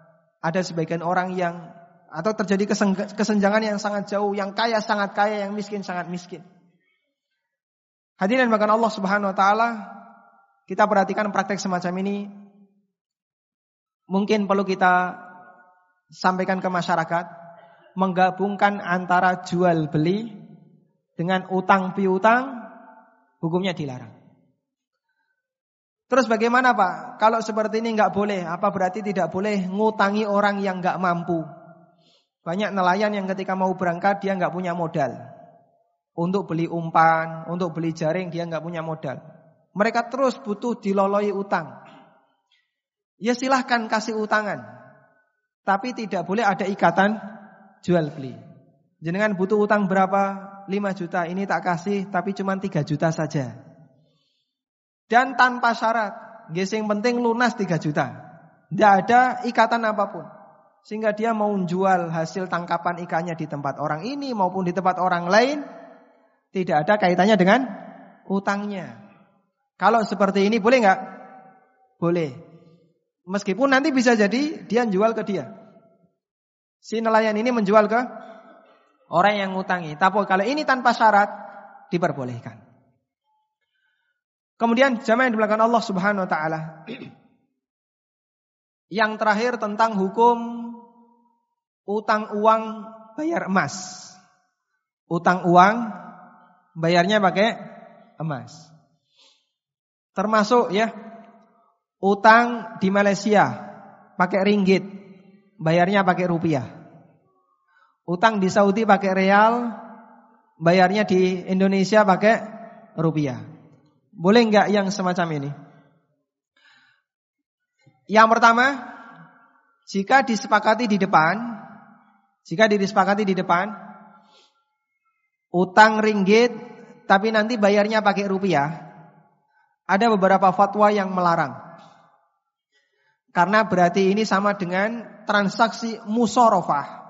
ada sebagian orang yang atau terjadi kesenjangan yang sangat jauh, yang kaya sangat kaya, yang miskin sangat miskin. Hadirin bahkan Allah Subhanahu wa taala, kita perhatikan praktek semacam ini mungkin perlu kita sampaikan ke masyarakat, menggabungkan antara jual beli dengan utang piutang, hukumnya dilarang. Terus bagaimana Pak? Kalau seperti ini nggak boleh, apa berarti tidak boleh ngutangi orang yang nggak mampu? Banyak nelayan yang ketika mau berangkat dia nggak punya modal. Untuk beli umpan, untuk beli jaring dia nggak punya modal. Mereka terus butuh diloloi utang. Ya silahkan kasih utangan. Tapi tidak boleh ada ikatan jual beli. Jenengan butuh utang berapa? 5 juta. Ini tak kasih tapi cuma 3 juta saja dan tanpa syarat. Gesing penting lunas 3 juta. Tidak ada ikatan apa pun. Sehingga dia mau jual hasil tangkapan ikannya di tempat orang ini maupun di tempat orang lain. Tidak ada kaitannya dengan utangnya. Kalau seperti ini boleh nggak? Boleh. Meskipun nanti bisa jadi dia jual ke dia. Si nelayan ini menjual ke orang yang ngutangi. Tapi kalau ini tanpa syarat diperbolehkan. Kemudian jamaah yang belakang Allah Subhanahu wa taala. Yang terakhir tentang hukum utang uang bayar emas. Utang uang bayarnya pakai emas. Termasuk ya utang di Malaysia pakai ringgit, bayarnya pakai rupiah. Utang di Saudi pakai real, bayarnya di Indonesia pakai rupiah. Boleh enggak yang semacam ini? Yang pertama, Jika disepakati di depan, jika disepakati di depan, utang ringgit tapi nanti bayarnya pakai rupiah, ada beberapa fatwa yang melarang. Karena berarti ini sama dengan transaksi musorofah.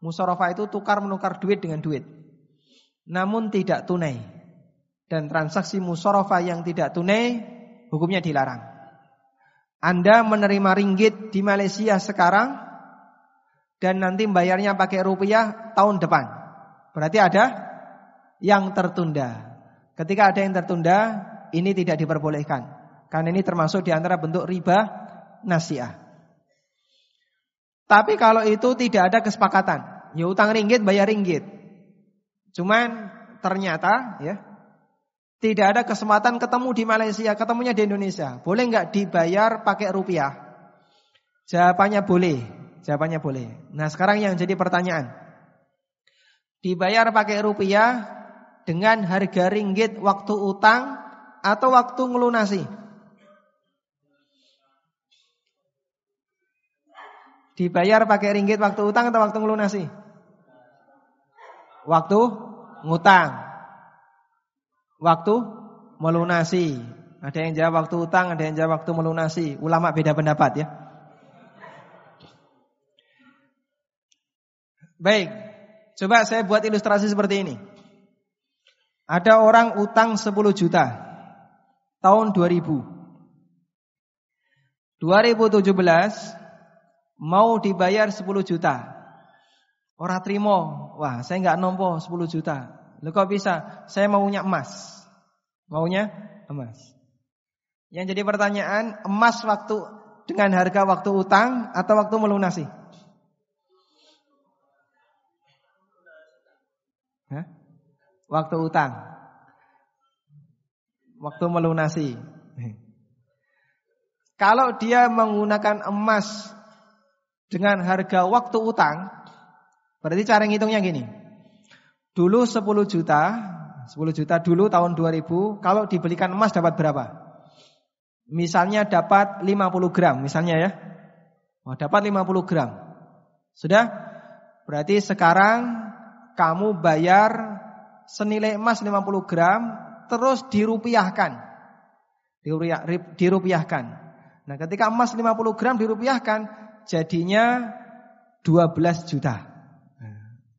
Musorofah itu tukar menukar duit dengan duit. Namun tidak tunai. Dan transaksi musorofah yang tidak tunai hukumnya dilarang. Anda menerima ringgit di Malaysia sekarang dan nanti bayarnya pakai rupiah tahun depan. Berarti ada yang tertunda. Ketika ada yang tertunda, ini tidak diperbolehkan. Karena ini termasuk di antara bentuk riba nasiah. Tapi kalau itu tidak ada kesepakatan, ya utang ringgit bayar ringgit. Cuman ternyata ya tidak ada kesempatan ketemu di Malaysia, ketemunya di Indonesia. Boleh nggak dibayar pakai rupiah? Jawabannya boleh. Jawabannya boleh. Nah sekarang yang jadi pertanyaan. Dibayar pakai rupiah dengan harga ringgit waktu utang atau waktu ngelunasi? Dibayar pakai ringgit waktu utang atau waktu ngelunasi? Waktu ngutang. Waktu melunasi. Ada yang jawab waktu utang, ada yang jawab waktu melunasi. Ulama beda pendapat ya. Baik, coba saya buat ilustrasi seperti ini. Ada orang utang 10 juta tahun 2000. 2017 mau dibayar 10 juta. Orang terima, wah saya nggak nompo 10 juta. Loh kok bisa? Saya maunya emas. Maunya emas. Yang jadi pertanyaan, emas waktu dengan harga waktu utang atau waktu melunasi? Hah? Waktu utang. Waktu melunasi. Kalau dia menggunakan emas dengan harga waktu utang, berarti cara ngitungnya gini. Dulu 10 juta, 10 juta dulu tahun 2000, kalau dibelikan emas dapat berapa? Misalnya dapat 50 gram, misalnya ya. Oh, dapat 50 gram. Sudah? Berarti sekarang kamu bayar senilai emas 50 gram terus dirupiahkan. Dirupiah, dirupiahkan. Nah, ketika emas 50 gram dirupiahkan jadinya 12 juta.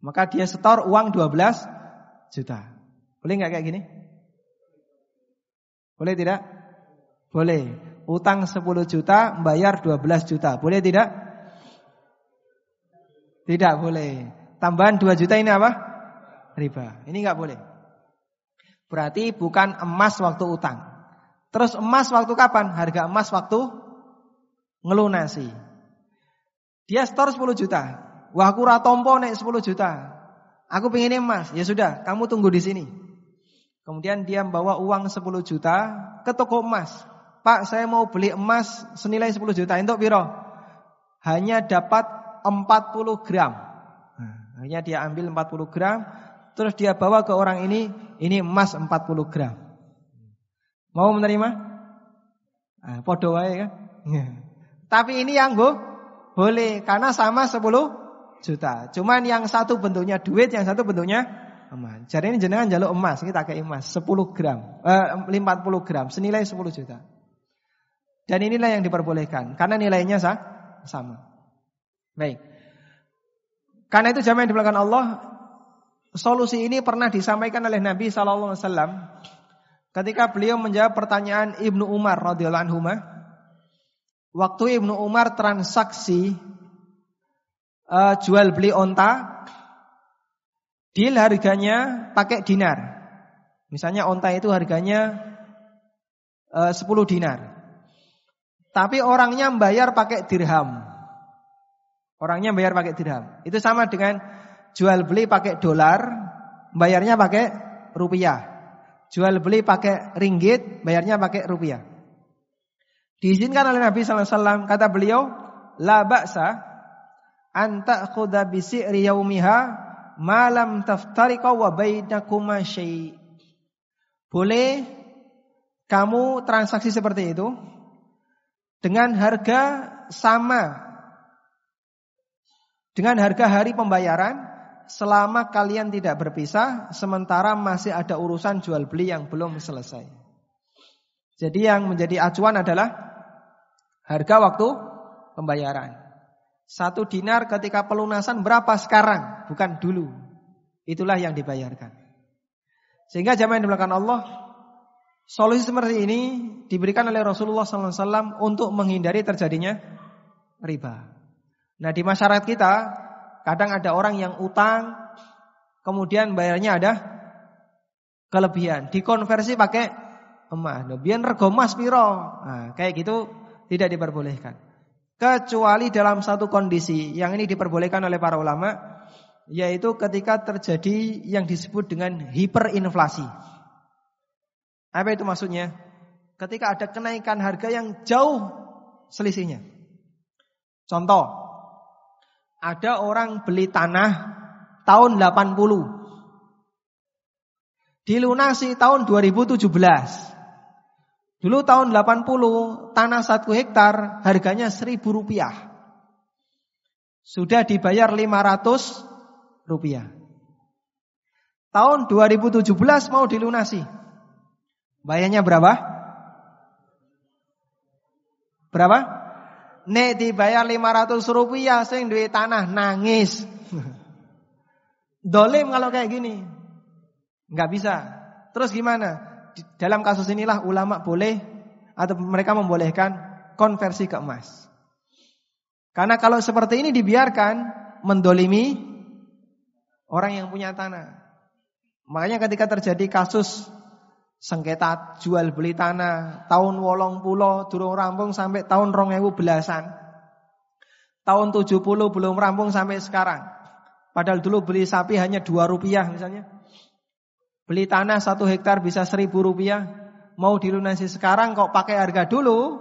Maka dia setor uang 12 juta. Boleh nggak kayak gini? Boleh tidak? Boleh. Utang 10 juta, bayar 12 juta. Boleh tidak? Tidak boleh. Tambahan 2 juta ini apa? Riba. Ini nggak boleh. Berarti bukan emas waktu utang. Terus emas waktu kapan? Harga emas waktu ngelunasi. Dia store 10 juta. Wah aku ratompo nek 10 juta. Aku pengen emas. Ya sudah, kamu tunggu di sini. Kemudian dia membawa uang 10 juta ke toko emas. Pak, saya mau beli emas senilai 10 juta. Untuk biro. Hanya dapat 40 gram. Akhirnya dia ambil 40 gram, terus dia bawa ke orang ini, ini emas 40 gram. Mau menerima? Nah, podo wae kan. Tapi ini yang bu, boleh karena sama 10 juta. Cuman yang satu bentuknya duit, yang satu bentuknya emas. Jadi ini jenengan jaluk emas, kita kayak emas 10 gram, eh, 40 gram, senilai 10 juta. Dan inilah yang diperbolehkan karena nilainya sah, sama. Baik. Karena itu jamaah yang dimuliakan Allah, solusi ini pernah disampaikan oleh Nabi wasallam ketika beliau menjawab pertanyaan Ibnu Umar radhiyallahu anhu. Waktu Ibnu Umar transaksi uh, jual beli onta, deal harganya pakai dinar. Misalnya onta itu harganya uh, 10 dinar. Tapi orangnya membayar pakai dirham. Orangnya bayar pakai dirham. Itu sama dengan jual beli pakai dolar, bayarnya pakai rupiah. Jual beli pakai ringgit, bayarnya pakai rupiah. Diizinkan oleh Nabi sallallahu alaihi wasallam kata beliau, la ba'sa anta khuda bi si'ri yaumiha ma lam taftariqa wa bainakuma syai'. Boleh kamu transaksi seperti itu dengan harga sama dengan harga hari pembayaran selama kalian tidak berpisah sementara masih ada urusan jual beli yang belum selesai. Jadi yang menjadi acuan adalah harga waktu pembayaran. Satu dinar ketika pelunasan berapa sekarang, bukan dulu. Itulah yang dibayarkan. Sehingga jamaah yang dimulakan Allah, solusi seperti ini diberikan oleh Rasulullah SAW untuk menghindari terjadinya riba. Nah di masyarakat kita kadang ada orang yang utang kemudian bayarnya ada kelebihan, dikonversi pakai emas. Biar rego emas piro. Nah, kayak gitu tidak diperbolehkan. Kecuali dalam satu kondisi yang ini diperbolehkan oleh para ulama yaitu ketika terjadi yang disebut dengan hiperinflasi. Apa itu maksudnya? Ketika ada kenaikan harga yang jauh selisihnya. Contoh, ada orang beli tanah tahun 80. Dilunasi tahun 2017. Dulu tahun 80 tanah 1 hektar harganya 1000 rupiah. Sudah dibayar 500 rupiah. Tahun 2017 mau dilunasi. Bayarnya berapa? Berapa? Nek dibayar 500 rupiah sing duit tanah nangis. Dolim kalau kayak gini. Nggak bisa. Terus gimana? Dalam kasus inilah ulama boleh atau mereka membolehkan konversi ke emas. Karena kalau seperti ini dibiarkan mendolimi orang yang punya tanah. Makanya ketika terjadi kasus sengketa jual beli tanah tahun wolong pulau durung rampung sampai tahun rong ewu belasan tahun tujuh puluh belum rampung sampai sekarang padahal dulu beli sapi hanya dua rupiah misalnya beli tanah satu hektar bisa seribu rupiah mau dilunasi sekarang kok pakai harga dulu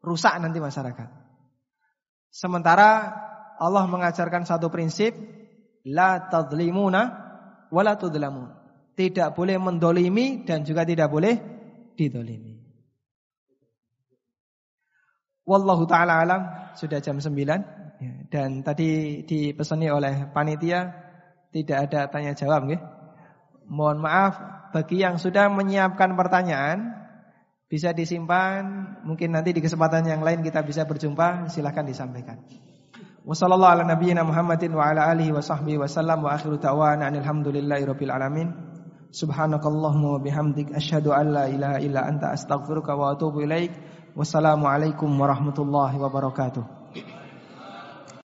rusak nanti masyarakat sementara Allah mengajarkan satu prinsip la tadlimuna wala tudlamun tidak boleh mendolimi dan juga tidak boleh didolimi. Wallahu taala alam sudah jam 9 ya, dan tadi dipesoni oleh panitia tidak ada tanya jawab nggih. Mohon maaf bagi yang sudah menyiapkan pertanyaan bisa disimpan mungkin nanti di kesempatan yang lain kita bisa berjumpa silahkan disampaikan. Wassalamualaikum warahmatullahi wabarakatuh.